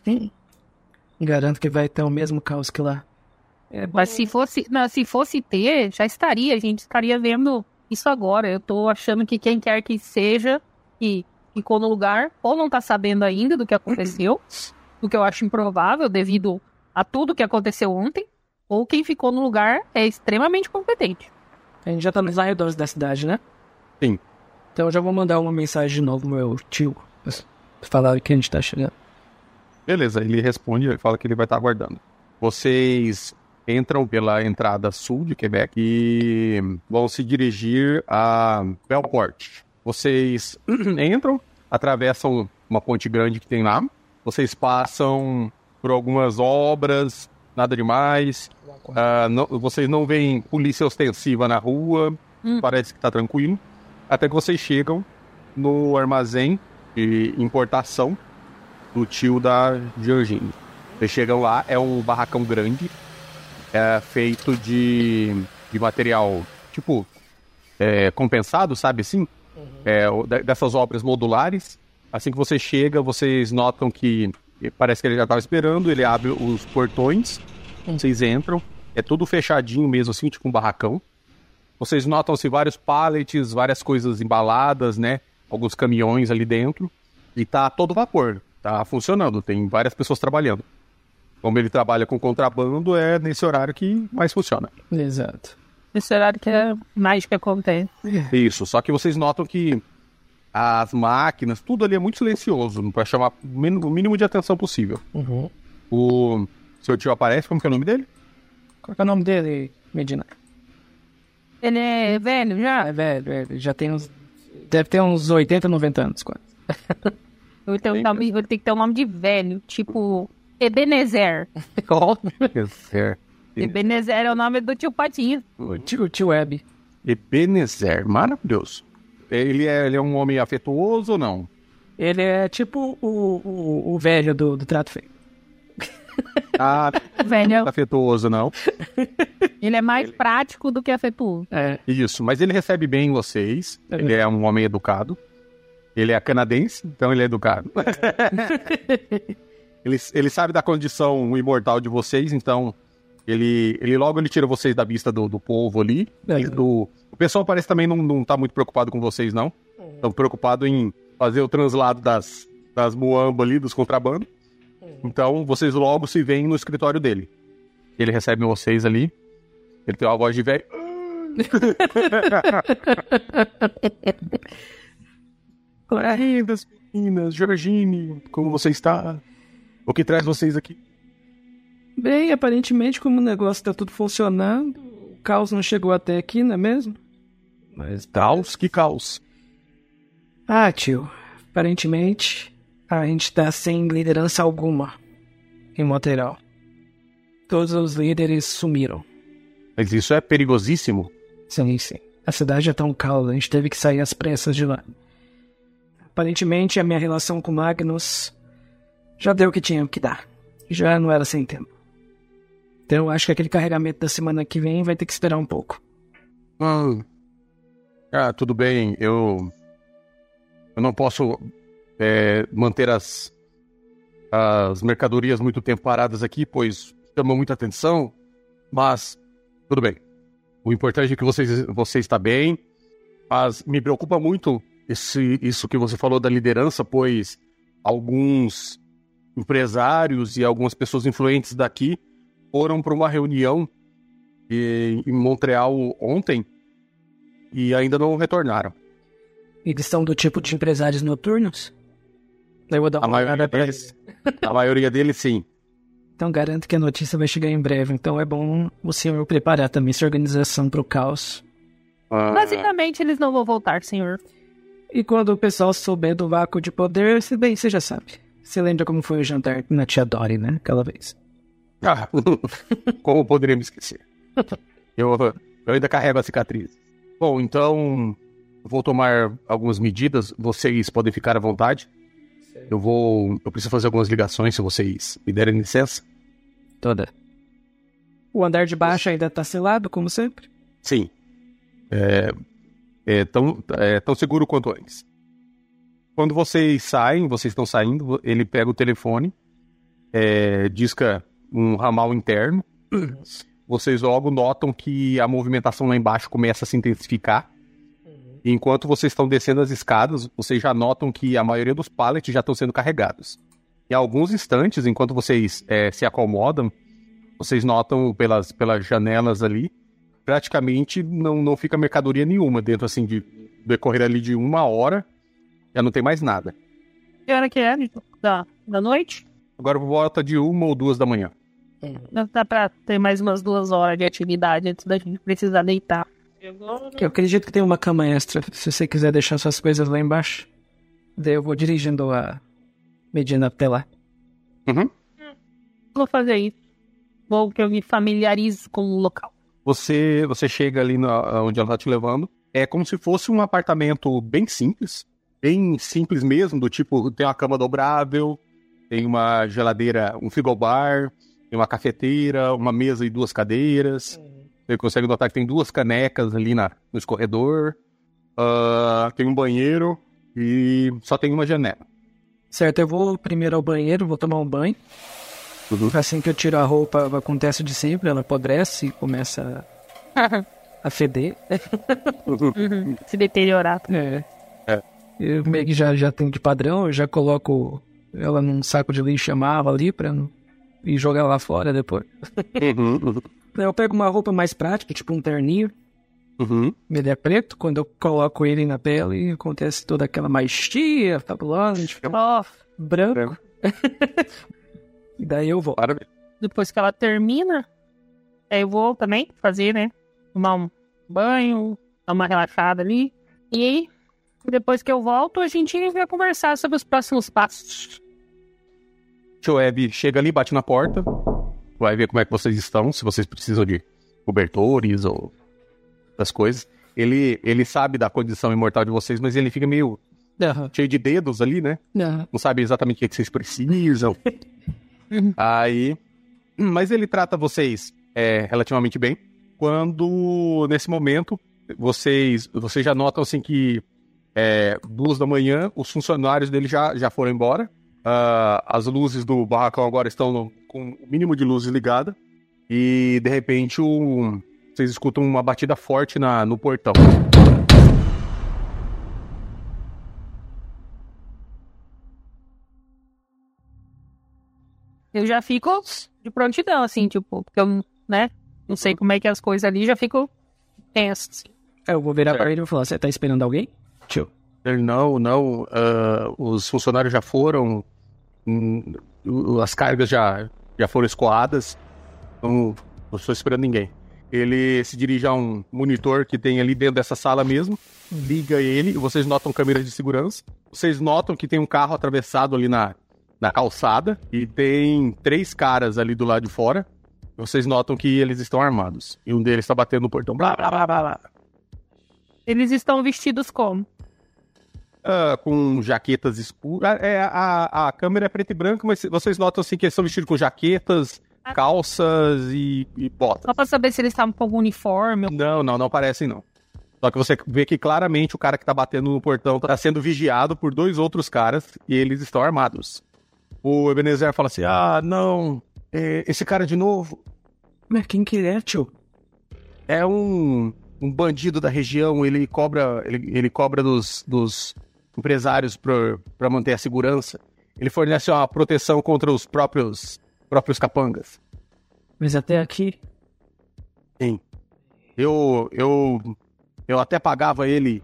Garanto que vai ter o mesmo caos que lá. É, Mas se fosse, não, se fosse ter, já estaria, a gente estaria vendo isso agora. Eu tô achando que quem quer que seja que ficou no lugar, ou não tá sabendo ainda do que aconteceu, o que eu acho improvável devido a tudo que aconteceu ontem, ou quem ficou no lugar é extremamente competente. A gente já tá nos arredores da cidade, né? Sim. Então eu já vou mandar uma mensagem de novo pro meu tio. Falar que a gente tá chegando. Beleza, ele responde e fala que ele vai estar aguardando. Vocês entram pela entrada sul de Quebec e vão se dirigir a Belport. Vocês entram, atravessam uma ponte grande que tem lá. Vocês passam por algumas obras, nada demais. Ah, não- vocês não veem polícia ostensiva na rua, Hum. parece que tá tranquilo. Até que vocês chegam no armazém de importação do tio da Georgine. Vocês chegam lá, é um barracão grande, é feito de, de material, tipo, é, compensado, sabe assim? É, o- de- dessas obras modulares. Assim que você chega, vocês notam que parece que ele já estava esperando, ele abre os portões, vocês entram, é tudo fechadinho mesmo, assim, tipo um barracão. Vocês notam-se vários pallets, várias coisas embaladas, né? Alguns caminhões ali dentro. E tá todo vapor, tá funcionando, tem várias pessoas trabalhando. Como ele trabalha com contrabando, é nesse horário que mais funciona. Exato. Esse horário que é mais que acontece. Isso, só que vocês notam que as máquinas, tudo ali é muito silencioso, para chamar o mínimo- o de atenção possível. Uhum. O seu tio aparece, como que é o nome dele? Qual que é o nome dele, Medina? Ele é velho já? É velho, velho. Já tem uns. Deve ter uns 80, 90 anos quase. Ele tem, um nome, ele tem que ter um nome de velho, tipo Ebenezer. Ebenezer. Ebenezer é o nome do tio Patinho. Tio, tio Web. Ebenezer, maravilhoso. Ele é, ele é um homem afetuoso ou não? Ele é tipo o, o, o velho do, do trato feio. Ah, Velho, afetuoso não. ele é mais prático do que afetuoso. É. Isso, mas ele recebe bem vocês. Ele é um homem educado. Ele é canadense, então ele é educado. ele, ele sabe da condição imortal de vocês, então ele, ele logo ele tira vocês da vista do, do povo ali. É. E do- o pessoal parece também não, não tá muito preocupado com vocês, não. Estão preocupados em fazer o translado das, das muamba ali, dos contrabandos. Então vocês logo se veem no escritório dele. Ele recebe vocês ali. Ele tem uma voz de velho. Lindas meninas, Georgine, como você está? O que traz vocês aqui? Bem, aparentemente, como o negócio tá tudo funcionando, o caos não chegou até aqui, não é mesmo? Mas caos, que caos. Ah, tio. Aparentemente, a gente tá sem liderança alguma em Montreal. Todos os líderes sumiram. Mas isso é perigosíssimo. Sim, sim. A cidade é tão calma, a gente teve que sair às pressas de lá. Aparentemente, a minha relação com Magnus já deu o que tinha que dar. Já não era sem tempo. Então, acho que aquele carregamento da semana que vem vai ter que esperar um pouco. Hum. Ah, tudo bem. Eu. Eu não posso é, manter as. as mercadorias muito tempo paradas aqui, pois chamam muita atenção. Mas, tudo bem. O importante é que vocês, você está bem. Mas me preocupa muito esse, isso que você falou da liderança, pois alguns empresários e algumas pessoas influentes daqui foram para uma reunião em, Montreal ontem e ainda não retornaram. Eles são do tipo de empresários noturnos? Eu vou dar A uma maioria olhada pra deles, a maioria deles sim. Então garanto que a notícia vai chegar em breve. Então é bom o senhor preparar também sua organização pro caos. Ah, Basicamente, eles não vão voltar, senhor. E quando o pessoal souber do vácuo de poder, se bem, você já sabe. Você lembra como foi o jantar na tia Dory, né? Aquela vez. ah, como poderia me esquecer? Eu, eu ainda carrego a cicatriz. Bom, então vou tomar algumas medidas. Vocês podem ficar à vontade. Eu vou. Eu preciso fazer algumas ligações se vocês me derem licença. Toda. O andar de baixo ainda tá selado, como sempre? Sim. É, é, tão, é tão seguro quanto antes. Quando vocês saem, vocês estão saindo, ele pega o telefone, é, disca um ramal interno. Vocês logo notam que a movimentação lá embaixo começa a se intensificar. E enquanto vocês estão descendo as escadas, vocês já notam que a maioria dos pallets já estão sendo carregados. Em alguns instantes, enquanto vocês é, se acomodam, vocês notam pelas, pelas janelas ali praticamente não, não fica mercadoria nenhuma dentro, assim, de decorrer ali de uma hora, já não tem mais nada. Que hora que é? Da, da noite? Agora volta de uma ou duas da manhã. Dá- Dá pra ter mais umas duas horas de atividade antes da gente precisar deitar. Eu acredito que tem uma cama extra. Se você quiser deixar suas coisas lá embaixo. Daí eu vou dirigindo a Medina até lá. Uhum. Vou fazer isso. Vou que eu me familiarizo com o local. Você, você chega ali na, onde ela tá te levando. É como se fosse um apartamento bem simples. Bem simples mesmo, do tipo, tem uma cama dobrável, tem uma geladeira, um frigobar, tem uma cafeteira, uma mesa e duas cadeiras. Você consegue notar que tem duas canecas ali na, no escorredor. Ah, tem um banheiro e só tem uma janela. Certo, eu vou primeiro ao banheiro, vou tomar um banho. Assim que eu tiro a roupa, acontece de sempre, ela apodrece e começa a, a feder. Se deteriorar. É. Eu meio que já, já tenho de padrão, eu já coloco ela num saco de lixo e amava ali pra não ir jogar lá fora depois. Daí Eu pego uma roupa mais prática, tipo um terninho, Uhum. ele é preto, quando eu coloco ele na pele, acontece toda aquela maestria fabulosa, a gente fica Ó, branco. e daí eu vou. Maravilha. depois que ela termina, aí eu vou também fazer, né? Tomar um banho, dar uma relaxada ali. E aí, depois que eu volto, a gente vai conversar sobre os próximos passos. Shoeb chega ali, bate na porta, vai ver como é que vocês estão, se vocês precisam de cobertores ou das coisas. Ele, ele sabe da condição imortal de vocês, mas ele fica meio cheio de dedos ali, né? Não sabe exatamente o que, é que vocês precisam. Aí. Mas ele trata vocês é, relativamente bem. Quando, nesse momento, vocês, vocês já notam assim que é, duas da manhã, os funcionários dele já, já foram embora. Ah, as luzes do barracão agora estão no- com o mínimo de luzes ligada. E de repente o- vocês escutam uma batida forte na, no portão. Eu já fico de prontidão, assim, tipo, porque eu, né? Não sei como é que é as coisas ali, já fico tenso. assim. Eu vou virar Certo. pra ele e vou falar, você tá esperando alguém? Tio. Ele, não, não. ah, os funcionários já foram. hum, as cargas já, já foram escoadas. Não, não estou esperando ninguém. Ele se dirige a um monitor que tem ali dentro dessa sala mesmo. Liga ele e vocês notam câmeras de segurança. Vocês notam que tem um carro atravessado ali na, na calçada. E tem três caras ali do lado de fora. Vocês notam que eles estão armados. E um deles está batendo no portão. Blá, blá, blá, blá, blá. Eles estão vestidos como? Ah, com jaquetas escuras. É, a, a câmera é preta e branca, mas vocês notam assim que eles são vestidos com jaquetas, Ah. calças e, e botas. Só pra saber se eles estavam com algum uniforme. Não, não, não parecem não. Só que você vê que claramente o cara que tá batendo no portão tá sendo vigiado por dois outros caras e eles estão armados. O Ebenezer fala assim: Ah, não, é, esse cara de novo Mas quem que ele é, tio? é um, um bandido da região, ele cobra, ele, ele cobra dos, dos empresários para manter a segurança. Ele fornece uma proteção contra os próprios, próprios capangas. Mas até aqui. Sim. Eu, eu, eu até pagava ele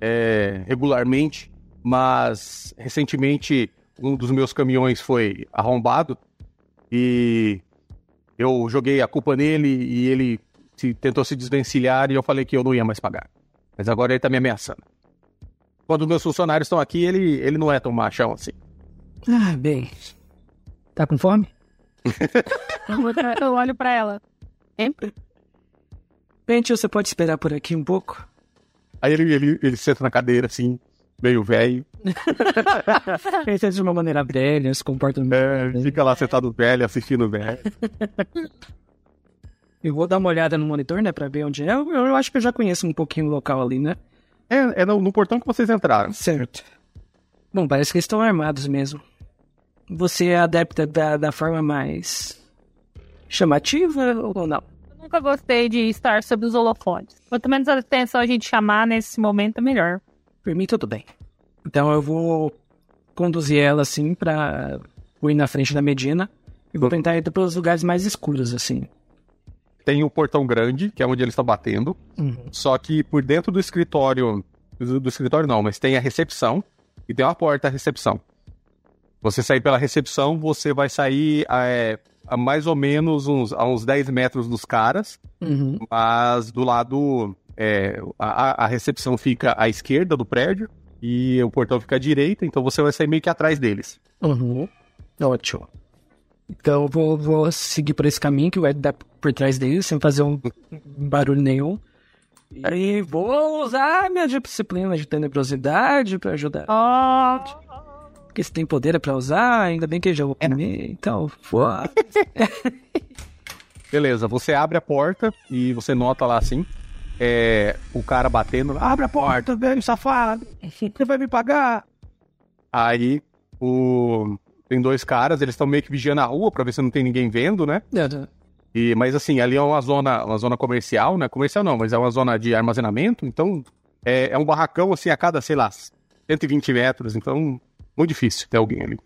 é, regularmente, mas recentemente um dos meus caminhões foi arrombado e eu joguei a culpa nele e ele se- tentou se desvencilhar e eu falei que eu não ia mais pagar. Mas agora ele tá me ameaçando. Quando meus funcionários estão aqui, ele, ele não é tão machão assim. Ah, bem. Tá com fome? Eu olho pra ela. Sempre. Bem, tio, você pode esperar por aqui um pouco? Aí ele, ele, ele senta na cadeira assim, meio velho. Ele tá de uma maneira velha, se comporta É, fica lá sentado velho, assistindo velho. Eu vou dar uma olhada no monitor, né, pra ver onde é. Eu, eu acho que eu já conheço um pouquinho o local ali, né? É, é no, no portão que vocês entraram. Certo. Bom, parece que eles estão armados mesmo. Você é adepta da, da forma mais chamativa ou não? Eu nunca gostei de estar sob os holofotes. Quanto menos atenção a gente chamar nesse momento, é melhor. Por mim, tudo bem. Então eu vou conduzir ela assim pra ir na frente da Medina e vou tentar ir pelos lugares mais escuros, assim. Tem o portão grande, que é onde eles estão batendo. Só que por dentro do escritório. Do, do escritório não, mas tem a recepção e tem uma porta à recepção. Você sair pela recepção, você vai sair é, a mais ou menos uns, a uns 10 metros dos caras, Uhum. mas do lado. é, a, a recepção fica à esquerda do prédio e o portão fica à direita, então você vai sair meio que atrás deles. Uhum. Ótimo. Então eu vou, vou seguir por esse caminho que o Ed dá por trás dele, sem fazer um barulho nenhum. E aí vou usar minha disciplina de tenebrosidade pra ajudar. Ó, Porque se tem poder é pra usar, ainda bem que eu já vou comer, então, foda. Beleza, você abre a porta e você nota lá assim. É, o cara batendo. Abre a porta, velho safado. Você vai me pagar. Aí o. Tem dois caras, eles estão meio que vigiando a rua pra ver se não tem ninguém vendo, né? E, mas assim, ali é uma zona, uma zona comercial, né? Comercial não, mas é uma zona de armazenamento, então é, é um barracão assim a cada, sei lá, 120 metros, então muito difícil ter alguém ali.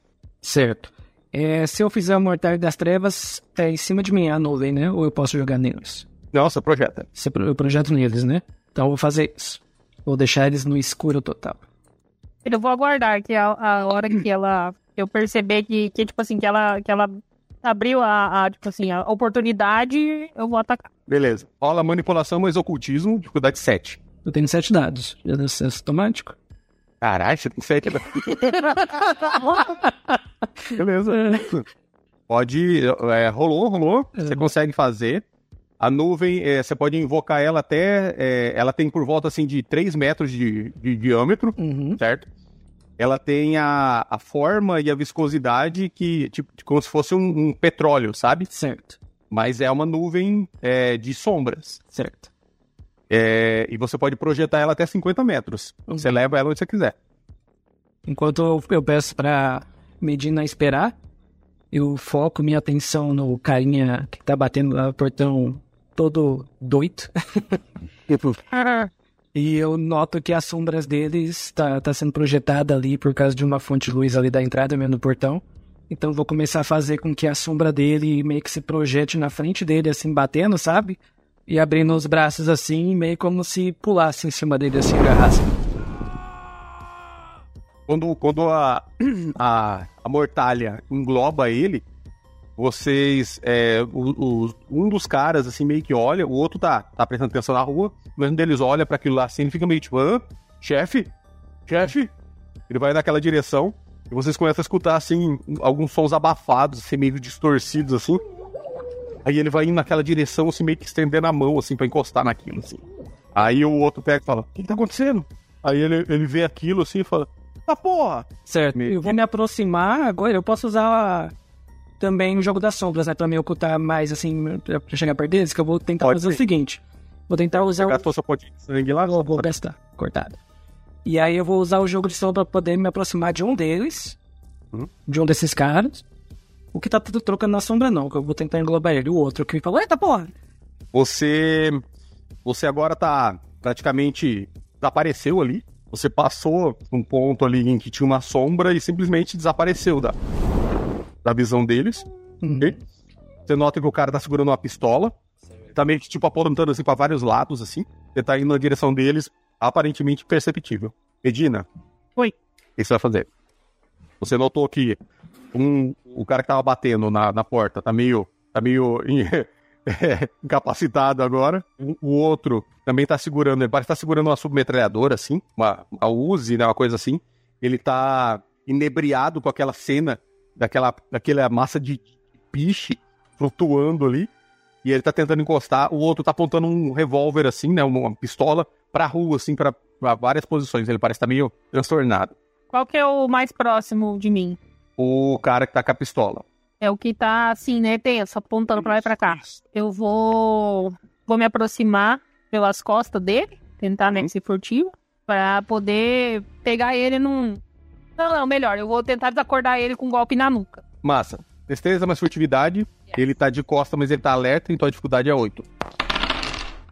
Certo. É, se eu fizer o Mortalha das Trevas, é em cima de mim a nuvem, né? Ou eu posso jogar neles? Nossa, projeta. Eu projeto neles, né? Então eu vou fazer isso. Vou deixar eles no escuro total. eu vou aguardar que a, a hora que ela. Eu perceber que, que, tipo assim, que ela, que ela abriu a, a, tipo assim, a oportunidade, eu vou atacar. Beleza. Rola manipulação mais ocultismo, dificuldade 7. Eu tenho sete dados. Já deu acesso automático? Caralho, você tem 7. Beleza. Pode. é, rolou, rolou. Você consegue fazer. A nuvem, é, você pode invocar ela até. é, ela tem por volta assim de 3 metros de, de diâmetro, Uhum. certo? Ela tem a, a forma e a viscosidade que, tipo, como se fosse um, um petróleo, sabe? Certo. Mas é uma nuvem é, de sombras. Certo. É, e você pode projetar ela até 50 metros. Uhum. Você leva ela onde você quiser. Enquanto eu, peço pra Medina esperar, eu foco minha atenção no carinha que tá batendo lá no portão todo doido. E eu noto que as sombras deles tá, tá sendo projetada ali por causa de uma fonte de luz ali da entrada mesmo do portão. Então vou começar a fazer com que a sombra dele meio que se projete na frente dele, assim, batendo, sabe? E abrindo os braços assim, meio como se pulasse em cima dele, assim, agarrasse. Quando, quando a, a, a mortalha engloba ele, vocês. é, o- o- um dos caras, assim, meio que olha, o outro tá, tá prestando atenção na rua, mas um deles olha pra aquilo lá assim, ele fica meio tipo, hã? Chefe? Chefe? Ele vai naquela direção e vocês começam a escutar, assim, alguns sons abafados, assim, meio distorcidos, assim. Aí ele vai indo naquela direção, assim, meio que estendendo a mão, assim, pra encostar naquilo, assim. Aí o outro pega e fala, o que, que tá acontecendo? Aí ele, ele vê aquilo, assim, e fala, ah, porra! Certo. Me- Eu vou me aproximar agora. Eu posso usar também o jogo das sombras, né? Pra me ocultar mais, assim, pra chegar perto deles. Que eu vou tentar Pode fazer ser. o seguinte: vou tentar usar o. Gastou sua pontinha de sangue lá? Vou, vou gastar, cortado. E aí eu vou usar o jogo de sombra pra poder me aproximar de um deles, Uhum. de um desses caras. O que tá tudo trocando na sombra, não, que eu vou tentar englobar ele. O outro que me falou, eita porra! Você. Você agora tá praticamente desapareceu ali. Você passou um ponto ali em que tinha uma sombra e simplesmente desapareceu da, da visão deles. Uhum. Você nota que o cara tá segurando uma pistola. Tá meio que tipo apontando assim pra vários lados, assim. Você tá indo na direção deles, aparentemente perceptível. Medina. Oi. O que você vai fazer? Você notou que um, o cara que tava batendo na, na porta tá meio. tá meio é, incapacitado agora. O, o outro também tá segurando, ele parece estar segurando uma submetralhadora, assim, uma, uma Uzi, né, uma coisa assim. Ele tá inebriado com aquela cena daquela, daquela massa de piche flutuando ali. E ele tá tentando encostar, o outro tá apontando um revólver, assim, né, uma, pistola pra rua, assim, pra, pra várias posições. Ele parece estar meio transtornado. Qual que é o mais próximo de mim? O cara que tá com a pistola. É o que tá assim, né, tenso, apontando pra lá e pra cá. Eu vou vou me aproximar pelas costas dele, tentar, né, Uhum. ser furtivo, pra poder pegar ele num... Não, não, melhor, eu vou tentar desacordar ele com um golpe na nuca. Massa. Destreza mais furtividade. Ele tá de costa, mas ele tá alerta, então a dificuldade é 8.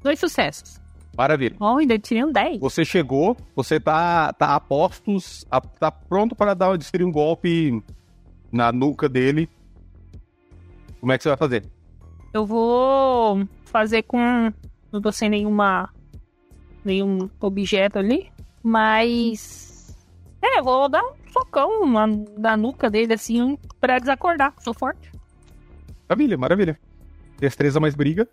Dois sucessos. Maravilha. Ó, ainda tirei um 10. Você chegou, você tá, tá a postos, a- tá pronto para dar desferir um golpe na nuca dele. Como é que você vai fazer? Eu vou fazer com. Não tô sem nenhuma. nenhum objeto ali. Mas. É, eu vou dar um socão na, na nuca dele assim pra desacordar. Sou forte. Maravilha, maravilha. Destreza mais briga.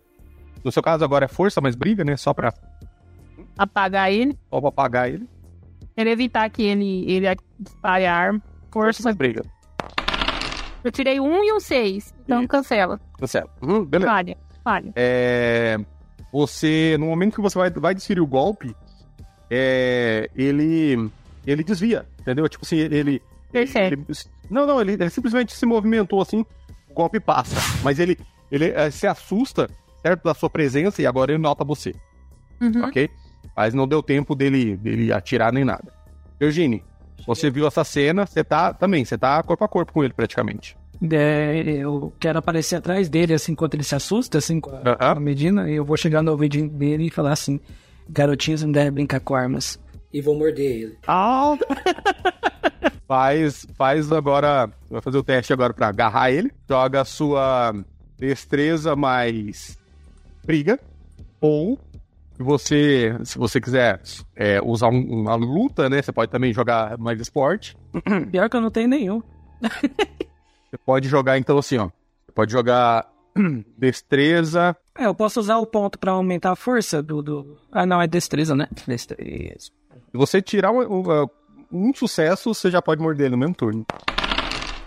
No seu caso agora é força mais briga, né? Só pra, Apagar ele. só pra apagar ele. Quero evitar que ele, ele dispare a arma. Força. mais briga. Eu tirei um e um seis. Então Isso. cancela. Cancela. Uhum, beleza. Falha. Falha. É, você, no momento que você vai, vai desferir o golpe, é, ele ele desvia, entendeu? Tipo assim, ele... Percebe. ele- não, não, ele, ele simplesmente se movimentou assim, o golpe passa. Mas ele, ele é, se assusta, certo? Da sua presença e agora ele nota você, Uhum. ok? Mas não deu tempo dele, dele atirar nem nada. Virginie, você viu essa cena, você tá também, você tá corpo a corpo com ele praticamente. É, eu quero aparecer atrás dele, assim, enquanto ele se assusta, assim, com a, com a Medina, e eu vou chegar no ouvidinho dele e falar assim, garotinhos não devem brincar com armas. E vou morder ele. Ah! faz, faz agora. Vai fazer o teste agora pra agarrar ele. Joga a sua destreza mais briga. Ou se você, se você quiser é, usar um- uma luta, né? Você pode também jogar mais esporte. Pior que eu não tenho nenhum. Você pode jogar então assim, ó. Você pode jogar destreza. É, eu posso usar o ponto pra aumentar a força do, do... Ah, não, é destreza, né? Destreza. Se você tirar um, um, um sucesso, você já pode morder ele no mesmo turno.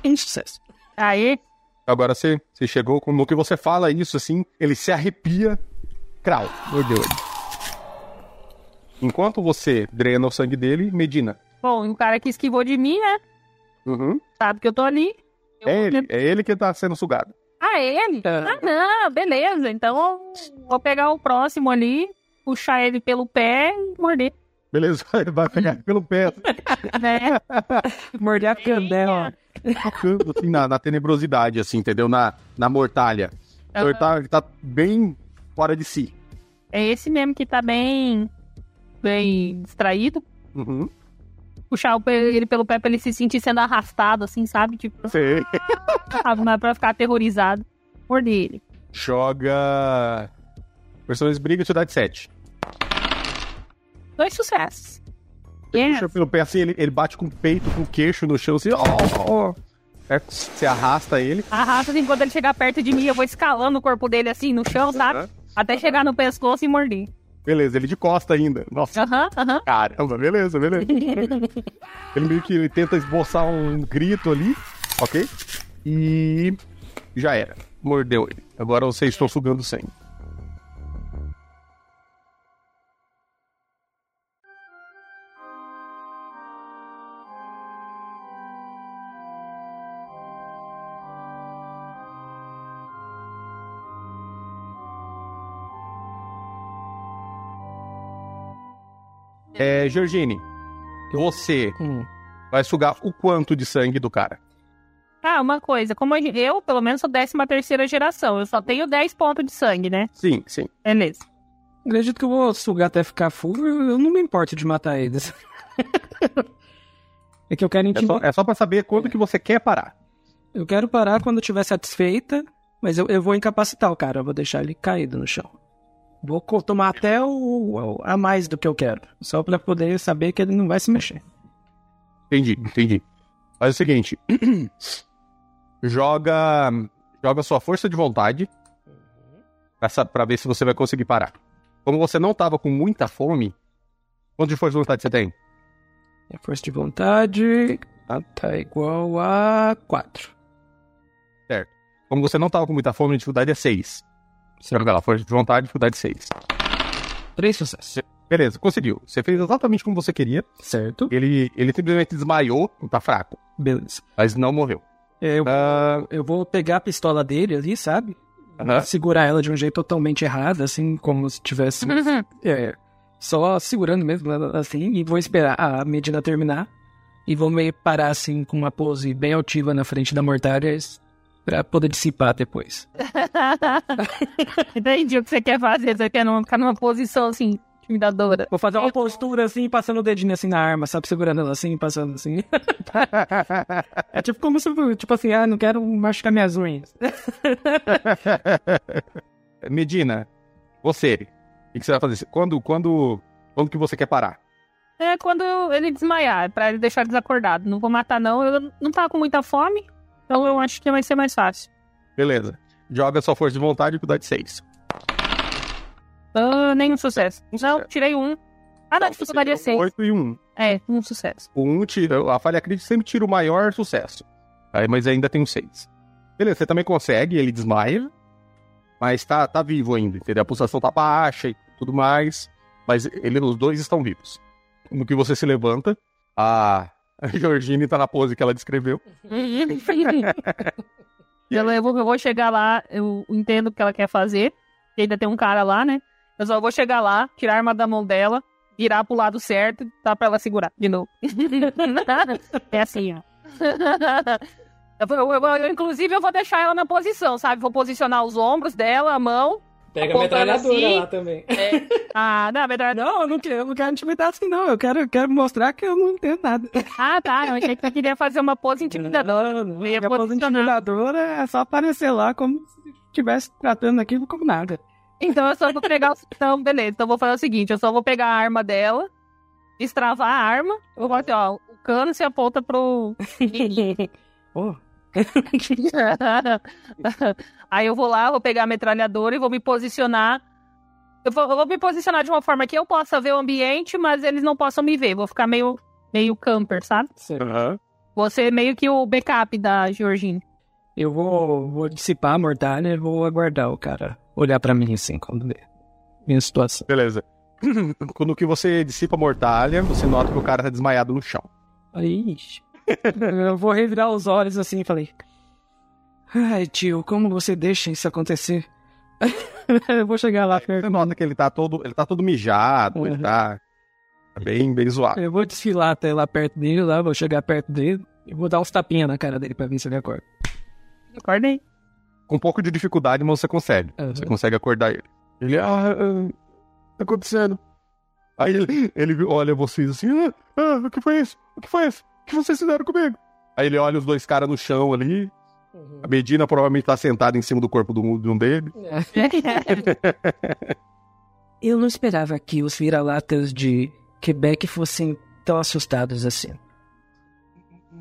Em sucesso. Aí, Agora você, você chegou com no que você fala isso assim, ele se arrepia, crau, mordeu ele. Enquanto você drena o sangue dele, Medina. bom, o cara que esquivou de mim, né? Uhum. Sabe que eu tô ali. Eu É ele, é ele que tá sendo sugado. Ah, é ele? É. Ah, não, beleza. Então eu vou pegar o próximo ali, puxar ele pelo pé e morder. Beleza, ele vai pegar pelo pé, Né? Morder a candela. tocando assim na, na tenebrosidade, assim, entendeu? Na, na mortalha. Então ele tá, ele tá bem fora de si. É esse mesmo que tá bem. bem distraído. Uhum. Puxar ele pelo pé pra ele se sentir sendo arrastado, assim, sabe? Tipo, Sei. pra ficar aterrorizado. Morder ele. Joga. Versões briga, atividade 7. Dois sucessos. Puxa Yes. pelo pé assim, ele, ele bate com o peito, com o queixo no chão, assim, ó, ó. É, Você arrasta ele. Arrasta assim, quando ele chegar perto de mim, eu vou escalando o corpo dele assim no chão, sabe? Aham. Até chegar no pescoço e morder. Beleza, ele de costa ainda. Nossa, Aham, aham. caramba, beleza, beleza. Ele meio que ele tenta esboçar um grito ali, ok? E já era. Mordeu ele. Agora vocês estão sugando sangue. É, Georgine, você Hum. vai sugar o quanto de sangue do cara? Ah, uma coisa, como eu, pelo menos, sou décima terceira geração, eu só tenho 10 pontos de sangue, né? Sim, sim. Beleza. Acredito que eu vou sugar até ficar full, eu não me importo de matar eles. é que eu quero É intimidar. só, é só pra saber quando que você quer parar. Eu quero parar quando eu estiver satisfeita, mas eu, eu vou incapacitar o cara, eu vou deixar ele caído no chão. Vou tomar até o, a mais do que eu quero, só pra poder saber que ele não vai se mexer. Entendi, entendi. Faz o seguinte. joga. Joga sua força de vontade. Pra ver se você vai conseguir parar. Como você não tava com muita fome. Quanto de força de vontade você tem? A força de vontade ah, tá igual a 4. Como você não tava com muita fome, a dificuldade é 6. Joga lá, força de vontade, dificuldade 6. Três sucessos. Beleza, conseguiu. Você fez exatamente como você queria. Certo. Ele, ele simplesmente desmaiou, tá fraco, Beleza. mas não morreu. Eu, Ah, eu vou pegar a pistola dele ali, sabe? aham. Segurar ela de um jeito totalmente errado, assim, como se tivesse. É, só segurando mesmo, ela assim, e vou esperar a medida terminar. E vou meio parar, assim, com uma pose bem altiva na frente da mortalha pra poder dissipar depois. Entendi o que você quer fazer. Você quer não ficar numa posição assim, intimidadora. Vou fazer uma postura assim, passando o dedinho assim na arma, sabe? Segurando ela assim, passando assim. é tipo como se, tipo assim, ah, não quero machucar minhas unhas. Medina, você, o que você vai fazer? Quando, quando, quando que você quer parar? É quando ele desmaiar, pra ele deixar desacordado. Não vou matar, não. Eu não tava com muita fome, então eu acho que vai ser mais fácil. Beleza. Joga sua força de vontade, dificuldade 6. Ah, nenhum sucesso. Um não, sucesso. tirei um. Ah, não, dificuldade é seis. 8 e 1. É, um sucesso. O 1 tira, a falha crítica sempre tira o maior sucesso. Aí, mas ainda tem um 6. Beleza, você também consegue, ele desmaia. Mas tá, tá vivo ainda, entendeu? A pulsação tá baixa e tudo mais. Mas ele, os dois estão vivos. No que você se levanta, a a Georgine tá na pose que ela descreveu. Ela, eu, vou, eu vou chegar lá, eu entendo o que ela quer fazer. que Ainda tem um cara lá, né? Eu só vou chegar lá, tirar a arma da mão dela, virar pro lado certo, tá pra ela segurar de novo. é assim, ó. Eu- eu- eu, inclusive, eu vou deixar ela na posição, sabe? Vou posicionar os ombros dela, a mão. Pega a metralhadora assim. lá também. Ah, não, verdade. Não, eu não quero, eu não quero intimidar assim, não. Eu quero, eu quero mostrar que eu não entendo nada. Ah, tá. Eu achei que você queria fazer uma pose intimidadora. Não, não. ia Minha pose intimidadora é só aparecer lá como se estivesse tratando aquilo como nada. Então eu só vou pegar. o- Então, beleza. Então eu vou fazer o seguinte: eu só vou pegar a arma dela, destravar a arma. Eu vou assim, ó, o cano se aponta pro. Pô, Aí eu vou lá, vou pegar a metralhadora e vou me posicionar. Eu vou, eu vou me posicionar de uma forma que eu possa ver o ambiente, mas eles não possam me ver. Vou ficar meio, meio camper, sabe? Aham. Vou ser meio que o backup da Georgine. Eu vou, vou dissipar a mortalha e vou aguardar o cara olhar pra mim assim, quando ver minha situação. Beleza. Quando que você dissipa a mortalha, você nota que o cara tá desmaiado no chão. Aí, ixi. eu vou revirar os olhos assim e falei: Ai, tio, como você deixa isso acontecer? eu vou chegar lá Você perto. nota que ele tá todo, ele tá todo mijado, ele Uhum. tá tá bem, bem zoado. Eu vou desfilar até lá perto dele, lá, vou chegar perto dele e vou dar uns tapinhas na cara dele pra ver se ele acorda. Acordei. Com um pouco de dificuldade, mas você consegue. Uhum. Você consegue acordar ele. Ele, ah, ah, tá acontecendo. Aí ele, ele olha vocês assim, ah, ah, o que foi isso? O que foi isso? O que vocês fizeram comigo? Aí ele olha os dois caras no chão ali. A Medina provavelmente tá sentada em cima do corpo do, de um deles. Eu não esperava que os vira-latas de Quebec fossem tão assustados assim.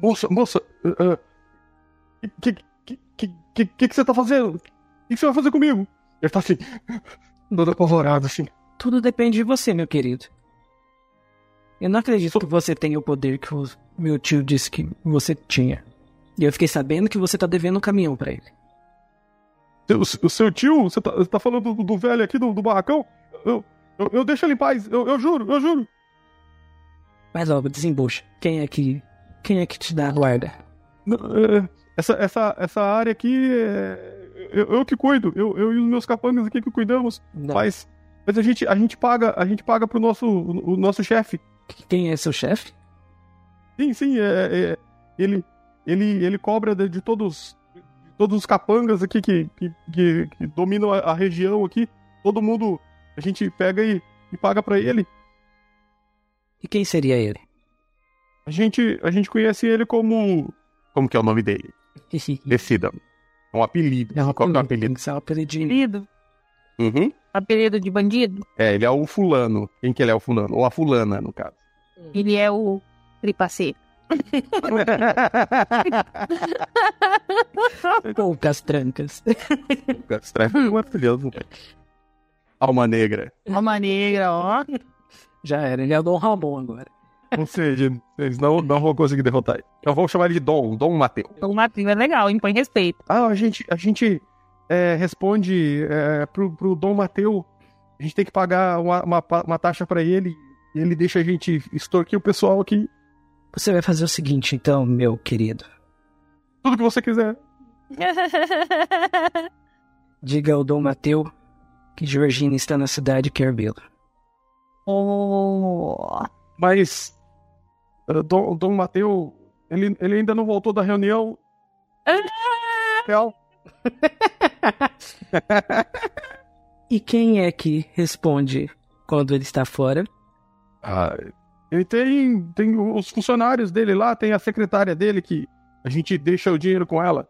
Moça, moça, o que, que, que, que, que, que você tá fazendo? O que, que você vai fazer comigo? Ele tá assim, todo apavorado, assim. Tudo depende de você, meu querido. Eu não acredito que você tenha o poder que o meu tio disse que você tinha. E eu fiquei sabendo que você tá devendo um caminhão pra ele. O, o seu tio, você tá, tá falando do, do velho aqui do, do barracão? Eu, eu, eu deixo ele em paz, eu, eu juro, eu juro. Mas logo, desembucha. Quem é que. Quem é que te dá a guarda? É, essa, essa, essa área aqui, é, eu, eu que cuido, eu, eu e os meus capangas aqui que cuidamos. Não. Mas, mas a gente, a gente paga, a gente paga pro nosso, o, nosso chefe. Quem é seu chefe? Sim, sim, é, é, ele, ele, ele cobra de, de todos, de todos os capangas aqui que, que, que, que dominam a, a região aqui. Todo mundo, a gente pega e, e paga pra ele. E quem seria ele? A gente, a gente conhece ele como, como que é o nome dele? Decida. É um apelido. É um Qual é o apelido, ser um. Apelido? Uhum. Apelido de bandido? É, ele é o fulano. Quem que ele é o fulano? Ou a fulana, no caso. Ele é o tripacê. Ou castrancas. Estranho, maravilhoso. Alma negra. Uma negra, ó. Já era, ele é o Dom Ramon agora. Ou seja, eles não, não vão conseguir derrotar ele. Eu vou chamar ele de Dom, Dom Mateu. O Matheus é legal, impõe respeito. Ah, a gente, a gente é, responde é, pro, pro Dom Mateu. A gente tem que pagar uma, uma, uma taxa pra ele. E ele deixa a gente extorquir o pessoal aqui. Você vai fazer o seguinte, então, meu querido. Tudo que você quiser. Diga ao Dom Mateu que Georgina está na cidade e quer vê-lo. oh. Mas. eh, Dom, Dom Mateu, ele, ele ainda não voltou da reunião. Real. E quem é que responde quando ele está fora? Ah, ele tem, tem os funcionários dele lá, tem a secretária dele que a gente deixa o dinheiro com ela.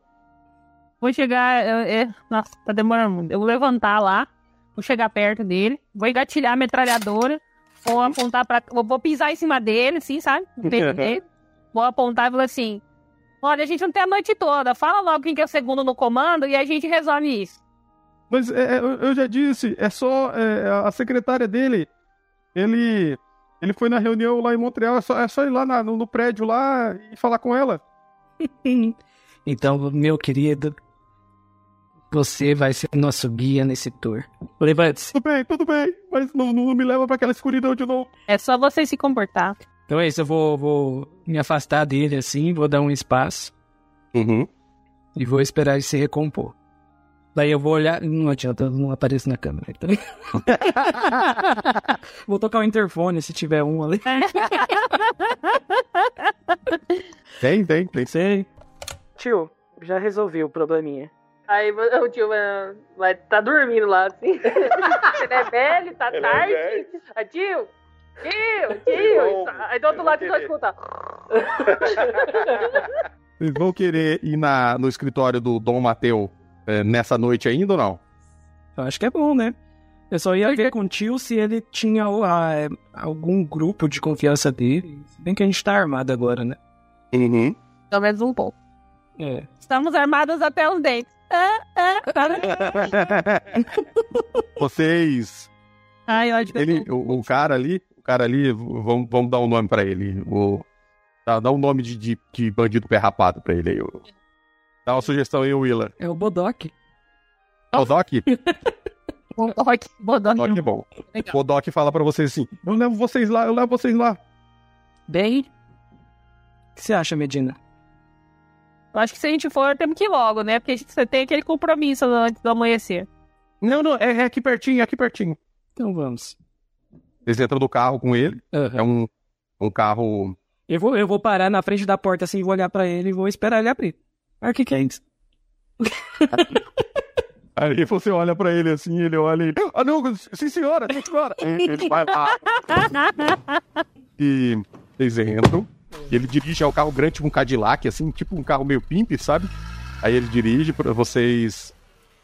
Vou chegar. é, é, nossa, tá demorando muito. Eu vou levantar lá, vou chegar perto dele, vou engatilhar a metralhadora, vou apontar pra. Vou, vou pisar em cima dele, assim, sabe? Dele. Vou apontar e falar assim: Olha, a gente não tem a noite toda. Fala logo quem que é o segundo no comando e a gente resolve isso. Mas é, é, eu eu já disse, é só é, a secretária dele. Ele ele foi na reunião lá em Montreal, é só, é só ir lá na- no, no prédio lá e falar com ela. Então, meu querido, você vai ser nosso guia nesse tour. Levante-se. Tudo bem, tudo bem, mas não, não me leva pra aquela escuridão de novo. É só você se comportar. Então é isso, eu vou, vou me afastar dele assim, vou dar um espaço Uhum. e vou esperar ele se recompor. Daí eu vou olhar. Não adianta, eu não apareço na câmera. Então... vou tocar o interfone se tiver um ali. Tem, tem, tem. Sei. Tio, já resolvi o probleminha. Aí o tio vai, vai tá dormindo lá, assim. Ele é velho, tá Ele é tarde. velho. Aí, tio! Tio! Tio! Aí do outro lado você vai escutar. Vocês vão querer ir na, no escritório do Dom Mateu é, nessa noite ainda ou não? Eu acho que é bom, né? Eu só ia ver com o tio se ele tinha é, algum grupo de confiança dele. Se bem que a gente tá armado agora, né? Uhum. Pelo menos um pouco. É. Estamos armados até os dentes. Ah, ah, ah. Vocês. Ai, eu acho que eu Ele, o, o cara ali, o cara ali, vamos, vamos dar um nome pra ele. O, dá, dá um nome de, de, de bandido pé rapado pra ele aí. o- Dá uma sugestão aí, Willa. É o Bodoc. O Doc? Bodoque, bodoque. Doc é bom. Legal. O Doc fala pra vocês assim: Eu levo vocês lá, eu levo vocês lá. Bem. O que você acha, Medina? Eu acho que se a gente for, temos que ir logo, né? Porque a gente- você tem aquele compromisso antes do amanhecer. Não, não, é, é aqui pertinho, é aqui pertinho. Então vamos. Eles entram no carro com ele. É um, um carro. Eu, vou, eu vou parar na frente da porta assim, vou olhar pra ele e vou esperar ele abrir. Ah, o que, que é isso? Aí você olha pra ele assim, ele olha e. Ah, não, sim senhora, sim senhora. ele vai lá. E eles entram. E ele dirige é um carro grande, tipo um Cadillac, assim, tipo um carro meio pimp, sabe? Aí ele dirige pra vocês.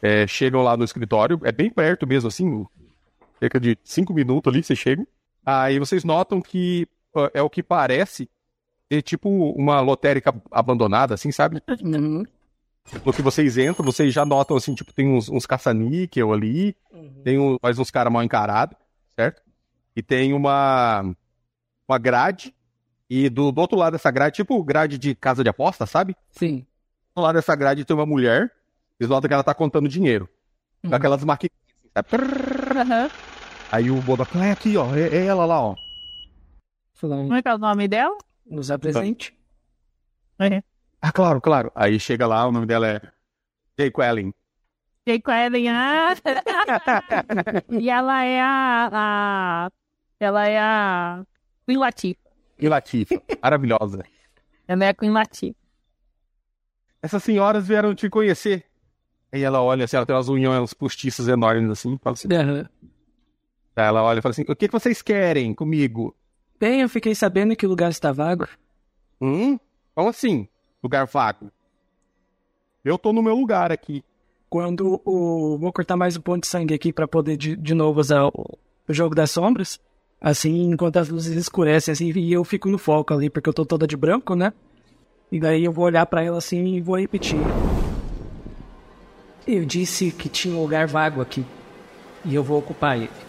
é, chegam lá no escritório, é bem perto mesmo, assim, cerca de cinco minutos ali, vocês chegam. Aí vocês notam que ó, é o que parece ser tipo uma lotérica abandonada, assim, sabe? Uhum. No que vocês entram, vocês já notam, assim, tipo, tem uns, uns caça-níquel ali, tem um, mais uns caras mal encarados, certo? E tem uma, uma grade, e do, do outro lado dessa grade, tipo grade de casa de aposta, sabe? Sim. Do lado dessa grade tem uma mulher, vocês notam que ela tá contando dinheiro. Com Uhum. aquelas maquininhas, assim, sabe? Aham. Aí o Bodoc, é aqui, ó, é, é ela lá, ó. Como é que é o nome dela? Nos apresente. Ah, claro, claro. Aí chega lá, o nome dela é Jay Quellen. Jay Quellen. Ah. e ela é a, a- Ela é a. Queen Latifah. E Latifa, maravilhosa. Ela é a Queen Latifah. Essas senhoras vieram te conhecer. Aí ela olha assim, ela tem umas unhas postiças enormes assim. Fala assim Aham. Aí ela olha e fala assim: O que, que vocês querem comigo? Bem, eu fiquei sabendo que o lugar está vago. Hum? Como assim? Lugar vago. Eu tô no meu lugar aqui. Quando o. Vou cortar mais um ponto de sangue aqui pra poder de, de novo usar o, o jogo das sombras. Assim, enquanto as luzes escurecem, assim, e eu fico no foco ali, porque eu tô toda de branco, né? E daí eu vou olhar pra ela assim e vou repetir. Eu disse que tinha um lugar vago aqui. E eu vou ocupar ele.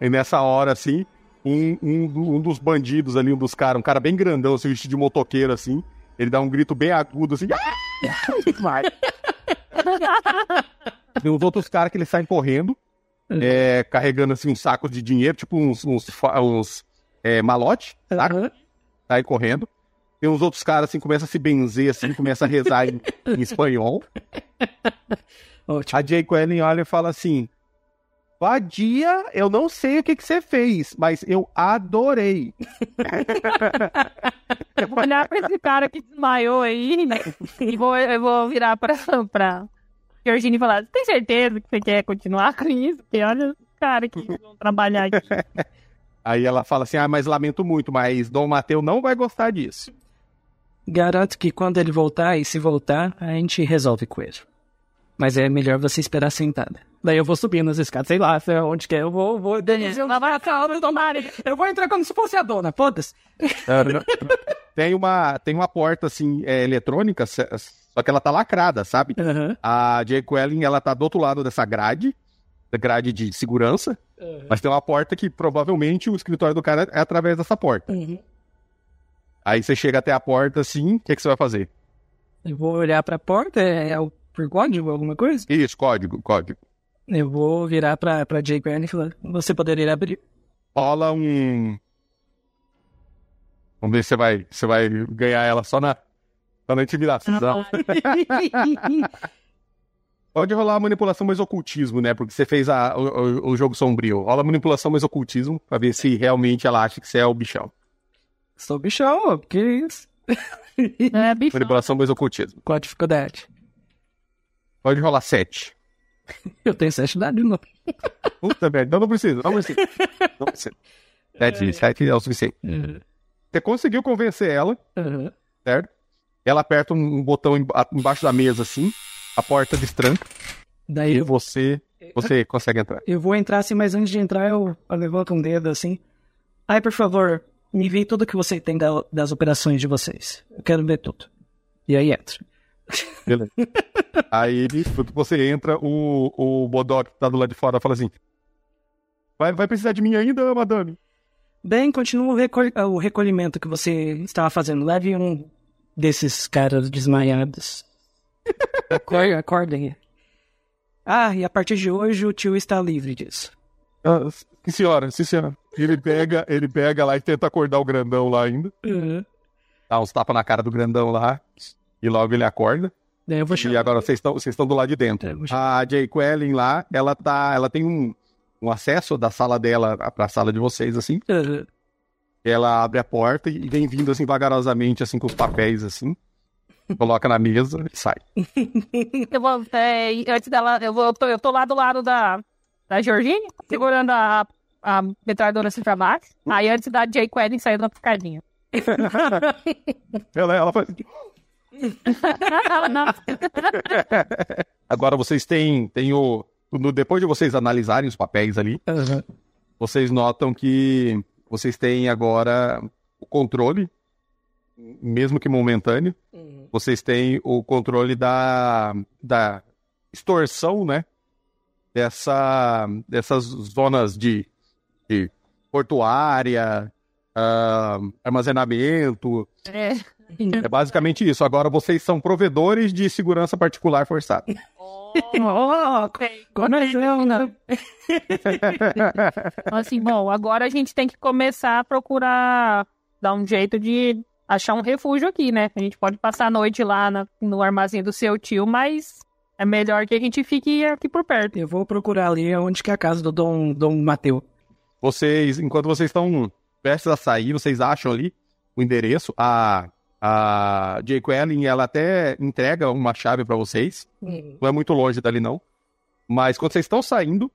E nessa hora, assim, um, um, um dos bandidos ali, um dos caras, um cara bem grandão, assim, vestido de motoqueiro, assim, ele dá um grito bem agudo, assim. Vai. Tem uns outros caras que eles saem correndo, é, carregando, assim, uns sacos de dinheiro, tipo uns, uns, uns é, malote, saca? Aham. Sai correndo. Tem uns outros caras, assim, começa a se benzer, assim, começa a rezar em, em espanhol. Ótimo. A Jay Quellen olha e fala assim: Vadia, eu não sei o que, que você fez, mas eu adorei. Eu vou olhar pra esse cara que desmaiou aí, né? E vou, eu vou virar pra, pra Georgine e falar: Você tem certeza que você quer continuar com isso? Porque olha os caras que vão trabalhar aqui. Aí ela fala assim: Ah, mas lamento muito, mas Dom Mateu não vai gostar disso. Garanto que quando ele voltar, e se voltar, a gente resolve com ele. Mas é melhor você esperar sentada. Daí eu vou subir nas escadas, sei lá, sei onde que é, eu vou, vou... Eu vou entrar como se fosse a dona, foda-se. tem, uma, tem uma porta, assim, é, eletrônica, só que ela tá lacrada, sabe? Aham. A Jay Quellen, ela tá do outro lado dessa grade, da grade de segurança, mas tem uma porta que provavelmente o escritório do cara é através dessa porta. Uhum. Aí você chega até a porta assim, o que, que você vai fazer? Eu vou olhar pra porta, é, é o por código, alguma coisa? Isso, código, código. Eu vou virar pra, pra Jay Granny e falar, você poderia abrir? Rola um. Vamos ver se você vai, você vai ganhar ela só na, só na intimidação. Pode rolar a manipulação mais ocultismo, né? Porque você fez a, o, o, jogo sombrio. Rola manipulação mais ocultismo pra ver se realmente ela acha que você é o bichão. Sou bichão, que isso? É, bicho. Manipulação mais ocultismo. Qual a dificuldade? Pode rolar 7. Eu tenho 7 dados novo. Puta merda, não, não precisa, não precisa. Não precisa. 7, 7 é o suficiente. Uhum. Você conseguiu convencer ela, Uhum. certo? Ela aperta um botão emba- embaixo da mesa assim, a porta destranca Daí e eu, você, você consegue entrar. eu vou entrar assim, mas antes de entrar eu, eu levanto um dedo assim. Ai, por favor, me envie tudo que você tem da- das operações de vocês. Eu quero ver tudo. E aí entra. Beleza. Aí ele, quando você entra, o, o Bodok que tá do lado de fora fala assim: Vai, vai precisar de mim ainda, madame? Bem, continua o, recol- o recolhimento que você estava fazendo. Leve um desses caras desmaiados. Acor- Acordem. Ah, e a partir de hoje o tio está livre disso. Ah, sim, senhora, sim, senhora. Ele pega, ele pega lá e tenta acordar o grandão lá ainda. Dá uns tapas na cara do grandão lá. E logo ele acorda. Vou E agora vocês estão vocês estão do lado de dentro. É. A Jay Quellen lá, ela tá. Ela tem um, um acesso da sala dela pra sala de vocês, assim. Uhum. Ela abre a porta e vem vindo assim vagarosamente, assim, com os papéis assim. Coloca na mesa e sai. Eu vou, é, antes dela, eu, vou, eu, tô, eu tô lá do lado da, da Georgine, segurando a, a metralhadora assim pra baixo. Aí antes da Jay Quedden sair da piscadinha. Ela, ela faz. Agora vocês têm, têm o. no- depois de vocês analisarem os papéis ali, Uhum. vocês notam que vocês têm agora o controle, mesmo que momentâneo, vocês têm o controle da, da extorsão, né? Dessa, dessas zonas de, de portuária, ah, armazenamento. É. É basicamente isso. Agora vocês são provedores de segurança particular forçada. Oh, conexão, né? Assim, bom, agora a gente tem que começar a procurar dar um jeito de achar um refúgio aqui, né? A gente pode passar a noite lá na- no armazém do seu tio, mas é melhor que a gente fique aqui por perto. Eu vou procurar ali onde que é a casa do Dom, Dom Mateu. Vocês, enquanto vocês estão prestes a sair, vocês acham ali o endereço. A, a Jay Quellen, ela até entrega uma chave pra vocês. Não é muito longe dali, não. Mas quando vocês estão saindo,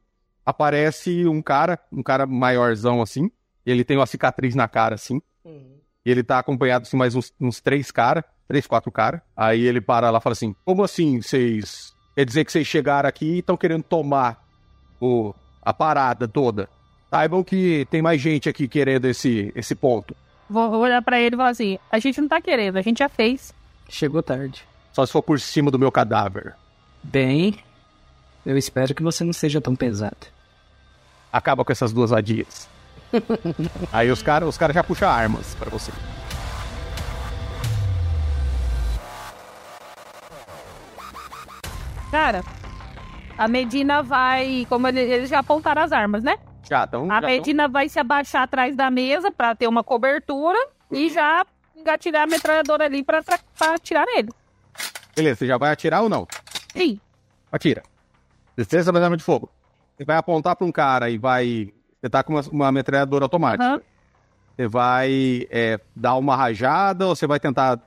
aparece um cara, um cara maiorzão assim. Ele tem uma cicatriz na cara, assim. E ele tá acompanhado assim, mais uns, uns três caras, três, quatro caras. Aí ele para lá e fala assim: Como assim vocês. Quer dizer que vocês chegaram aqui e estão querendo tomar o, a parada toda? Saibam que tem mais gente aqui querendo esse, esse ponto. Vou olhar pra ele e falar assim: a gente não tá querendo, a gente já fez. Chegou tarde. Só se for por cima do meu cadáver. Bem, eu espero que você não seja tão pesado. Acaba com essas duas vadias. Aí os caras os cara já puxam armas pra você. Cara, a Medina vai. Como ele- eles já apontaram as armas, né? Já, então. A já Medina vai se abaixar atrás da mesa pra ter uma cobertura e já engatilhar a metralhadora ali pra atirar nele. Beleza, você já vai atirar ou não? Sim. Atira. Destreza mas arma de fogo. Você vai apontar pra um cara e vai. Você tá com uma, uma metralhadora automática. Aham. Você vai é, dar uma rajada ou você vai tentar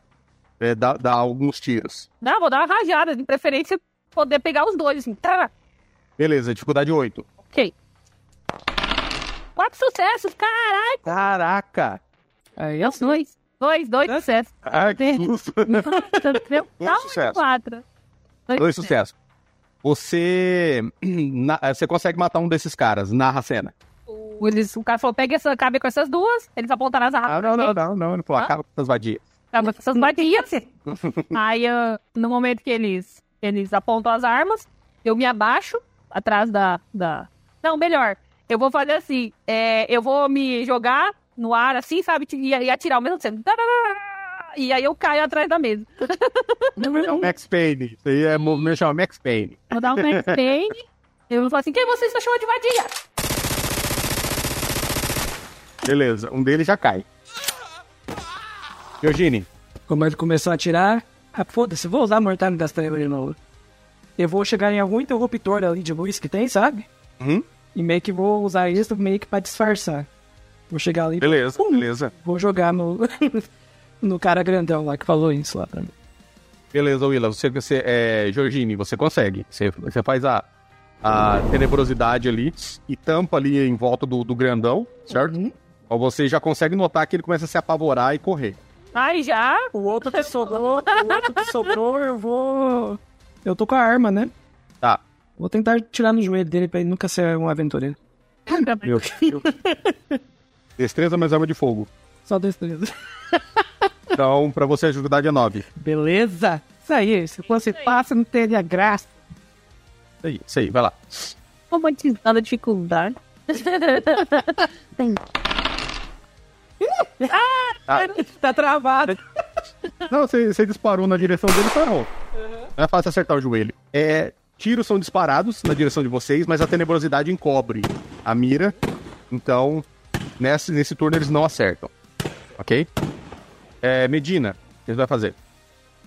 é, dar, dar alguns tiros? Não, vou dar uma rajada, de preferência poder pegar os dois, assim. Tá, Beleza, dificuldade 8. ok. Quatro sucessos, caralho. Caraca! Aí Dois, dois. Dois, dois sucessos. Ai, que susto! Dois sucessos. quatro. Dois sucessos. Você. na- você consegue matar um desses caras, narra a cena. O- Eles, o cara falou, pega essa, cabe com essas duas. Eles apontaram as armas. Ah, não, não, não, não. Ele falou, acaba com essas vadias. Cabe com essas batias. Aí, ah, no momento que eles, eles apontam as armas, eu me abaixo atrás da, da... Não, melhor. Eu vou fazer assim, é, eu vou me jogar no ar assim, sabe? E, e atirar ao mesmo tempo. e aí eu caio atrás da mesa. É o Max Payne. Isso aí é movimento chama Max Payne. Vou dar um Max Payne. Eu vou falar assim, quem você está chamando de vadia? Beleza, um deles já cai. Eugene, Como ele começou a atirar, ah, foda-se, vou usar a mortalha das trevas de novo. Eu vou chegar em algum interruptor ali de luz que tem, sabe? Uhum. E meio que vou usar isso meio que pra disfarçar. Vou chegar ali, beleza, Pum. beleza. vou jogar no, no cara grandão lá que falou isso lá pra mim. Beleza, Willa, você, você é, Georgine, você consegue. Você, você faz a, a tenebrosidade ali e tampa ali em volta do, do grandão, certo? Uhum. Ou você já consegue notar que ele começa a se apavorar e correr. Ai, já? O outro que sobrou, o outro que sobrou, eu vou. Eu tô com a arma, né? Tá. Vou tentar tirar no joelho dele pra ele nunca ser um aventureiro. Meu Deus. Destreza mais arma de fogo. Só destreza. Então, pra você, a dificuldade é 9. Beleza? Isso aí, se fosse fácil, não teria graça. Isso aí, isso aí, vai lá. Romantizando a dificuldade. Tá travado. Não, você, você disparou na direção dele e parou. Não é fácil acertar o joelho. É, tiros são disparados na direção de vocês, mas a tenebrosidade encobre a mira. Então, nesse, nesse turno eles não acertam. Ok? É, Medina, o que você vai fazer?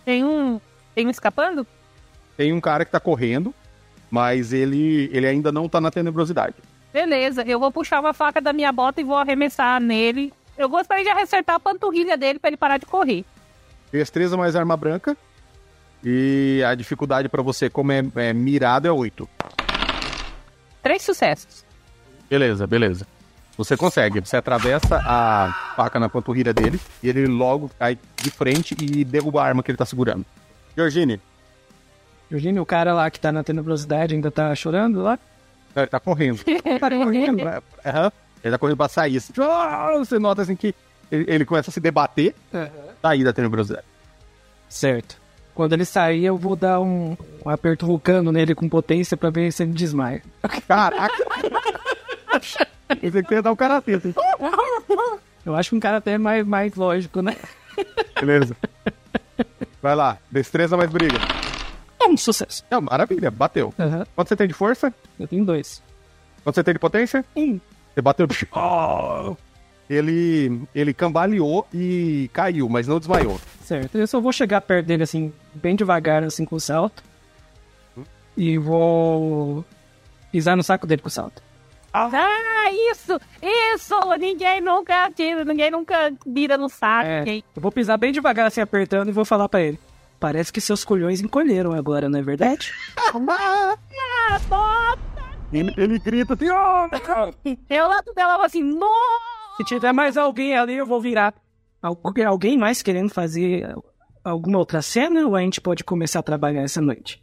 Tem um. Tem um escapando? Tem um cara que tá correndo, mas ele, ele ainda não tá na tenebrosidade. Beleza, eu vou puxar uma faca da minha bota e vou arremessar nele. Eu gostaria de acertar a panturrilha dele pra ele parar de correr. Destreza mais arma branca. E a dificuldade pra você, como é, é mirado, é 8. Três sucessos. Beleza, beleza. Você consegue, você atravessa a faca na panturrilha dele e ele logo cai de frente e derruba a arma que ele tá segurando. Georgine, Eugênio, o cara lá que tá na tenebrosidade ainda tá chorando lá? ele tá correndo. Tá correndo. Aham. Ele tá correndo pra sair. Assim, Ah, você nota assim que ele, ele começa a se debater, sair da tenebrosidade. Certo. Quando ele sair, eu vou dar um, um aperto vulcano nele com potência pra ver se ele desmaia. Caraca! Pensei que ia dar um karatê, assim. Eu acho que um cara até é mais, mais lógico, né? Beleza. Vai lá, destreza mais briga. É um sucesso. É, maravilha, bateu. Aham. Quanto você tem de força? Eu tenho dois. Quanto você tem de potência? Um. Você bateu. Oh! Ele, ele cambaleou e caiu, mas não desmaiou. Certo. Eu só vou chegar perto dele assim, bem devagar, assim, com o salto. E vou pisar no saco dele com o salto. Ah, isso! Isso! Ninguém nunca tira, ninguém nunca vira no saco. É, hein? eu vou pisar bem devagar, assim, apertando, e vou falar pra ele. Parece que seus colhões encolheram agora, não é verdade? Ah! Ele, ele grita assim, oh! Eu lá do dela assim, nossa! Se tiver mais alguém ali, eu vou virar. Algu- Alguém mais querendo fazer alguma outra cena ou a gente pode começar a trabalhar essa noite?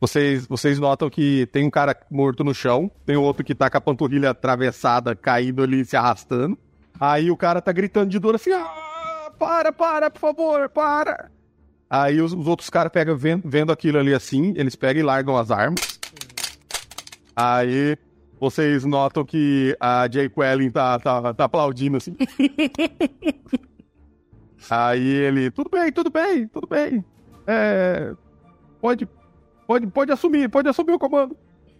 Vocês, vocês notam que tem um cara morto no chão, tem outro que tá com a panturrilha atravessada, caído ali, se arrastando. Aí o cara tá gritando de dor assim, ah, para, para, por favor, para. Aí os, os outros caras pegam, vendo, vendo aquilo ali assim, eles pegam e largam as armas. Aí vocês notam que a Jay Quellen tá, tá, tá aplaudindo assim. Aí ele, tudo bem, tudo bem, tudo bem. É, pode, pode, pode assumir, pode assumir o comando.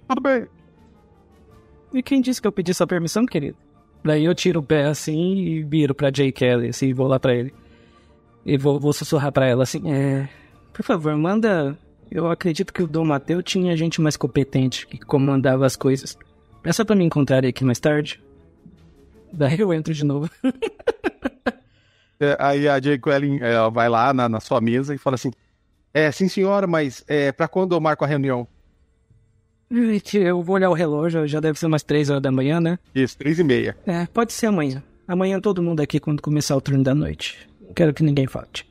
Tudo bem. E quem disse que eu pedi sua permissão, querido? Daí eu tiro o pé assim e viro pra Jay Kelly, assim, e vou lá pra ele. E vou, vou sussurrar pra ela assim, é. Por favor, manda. Eu acredito que o Dom Mateu tinha gente mais competente que comandava as coisas. Peça pra me encontrar aqui mais tarde. Daí eu entro de novo. É, aí a Jay Quellen é, vai lá na, na sua mesa e fala assim: É, sim senhora, mas é, pra quando eu marco a reunião? Eu vou olhar o relógio, já deve ser umas três horas da manhã, né? Isso, três e meia. É, pode ser amanhã. Amanhã todo mundo aqui quando começar o turno da noite. Quero que ninguém falte.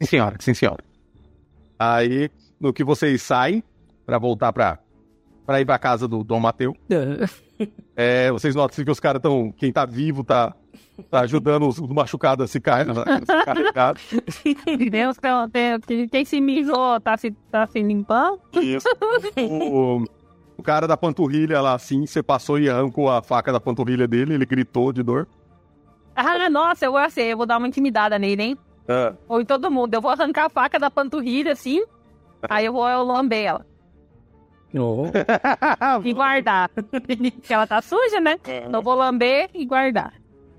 Sim senhora, sim senhora. Aí, no que vocês saem pra voltar pra, pra ir pra casa do Dom Mateu, é, vocês notam que os caras estão. Quem tá vivo tá, tá ajudando os, os machucados a se, car- se carregar. Deus, tem- tem- quem se mijou tá se, tá se limpando? Isso. O, o cara da panturrilha lá assim, você passou e arrancou a faca da panturrilha dele, ele gritou de dor. Ah, nossa, eu vou assim, eu vou dar uma intimidada nele, hein? Ah, Ou em todo mundo. Eu vou arrancar a faca da panturrilha, assim. Aí eu vou eu lamber ela. Oh. E guardar. Porque ela tá suja, né? Então eu vou lamber e guardar.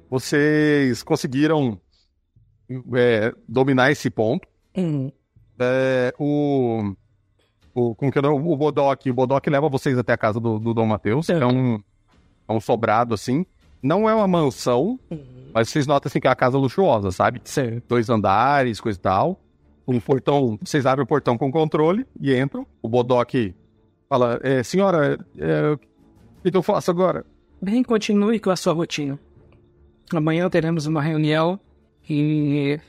Vocês conseguiram é, dominar esse ponto. Hum. É, o, o, como que é o Bodoc, o Bodoc leva vocês até a casa do, do Dom Matheus. Certo. É um, é um sobrado, assim. Não é uma mansão, mas vocês notam assim, que é uma casa luxuosa, sabe? Certo. Dois andares, coisa e tal. Um portão, vocês abrem o portão com controle e entram. O Bodoc fala, é, senhora, é, o que, que eu faço agora? Bem, continue com a sua rotina. Amanhã teremos uma reunião e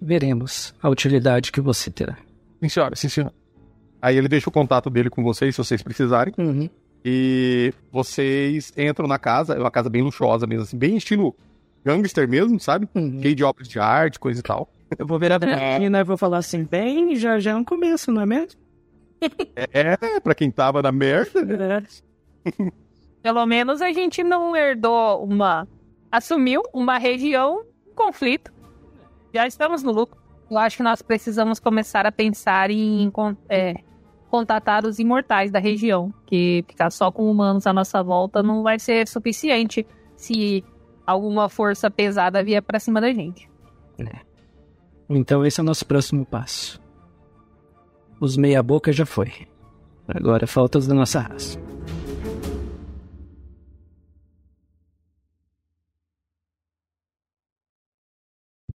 veremos a utilidade que você terá. Sim, senhora, sim, senhora. Aí ele deixa o contato dele com vocês, se vocês precisarem. Uhum. E vocês entram na casa, é uma casa bem luxuosa mesmo, assim, bem estilo gangster mesmo, sabe? Uhum. Cheio de obras de arte, coisa e tal. Eu vou virar pra menina e vou falar assim, bem, já já é um começo, não é mesmo? É, pra quem tava na merda, né? Pelo menos a gente não herdou uma. Assumiu uma região, um conflito. Já estamos no lucro. Eu acho que nós precisamos começar a pensar em é, contatar os imortais da região. Que ficar só com humanos à nossa volta não vai ser suficiente se alguma força pesada vier pra cima da gente. Então esse é o nosso próximo passo. Os meia boca já foi. Agora falta os da nossa raça.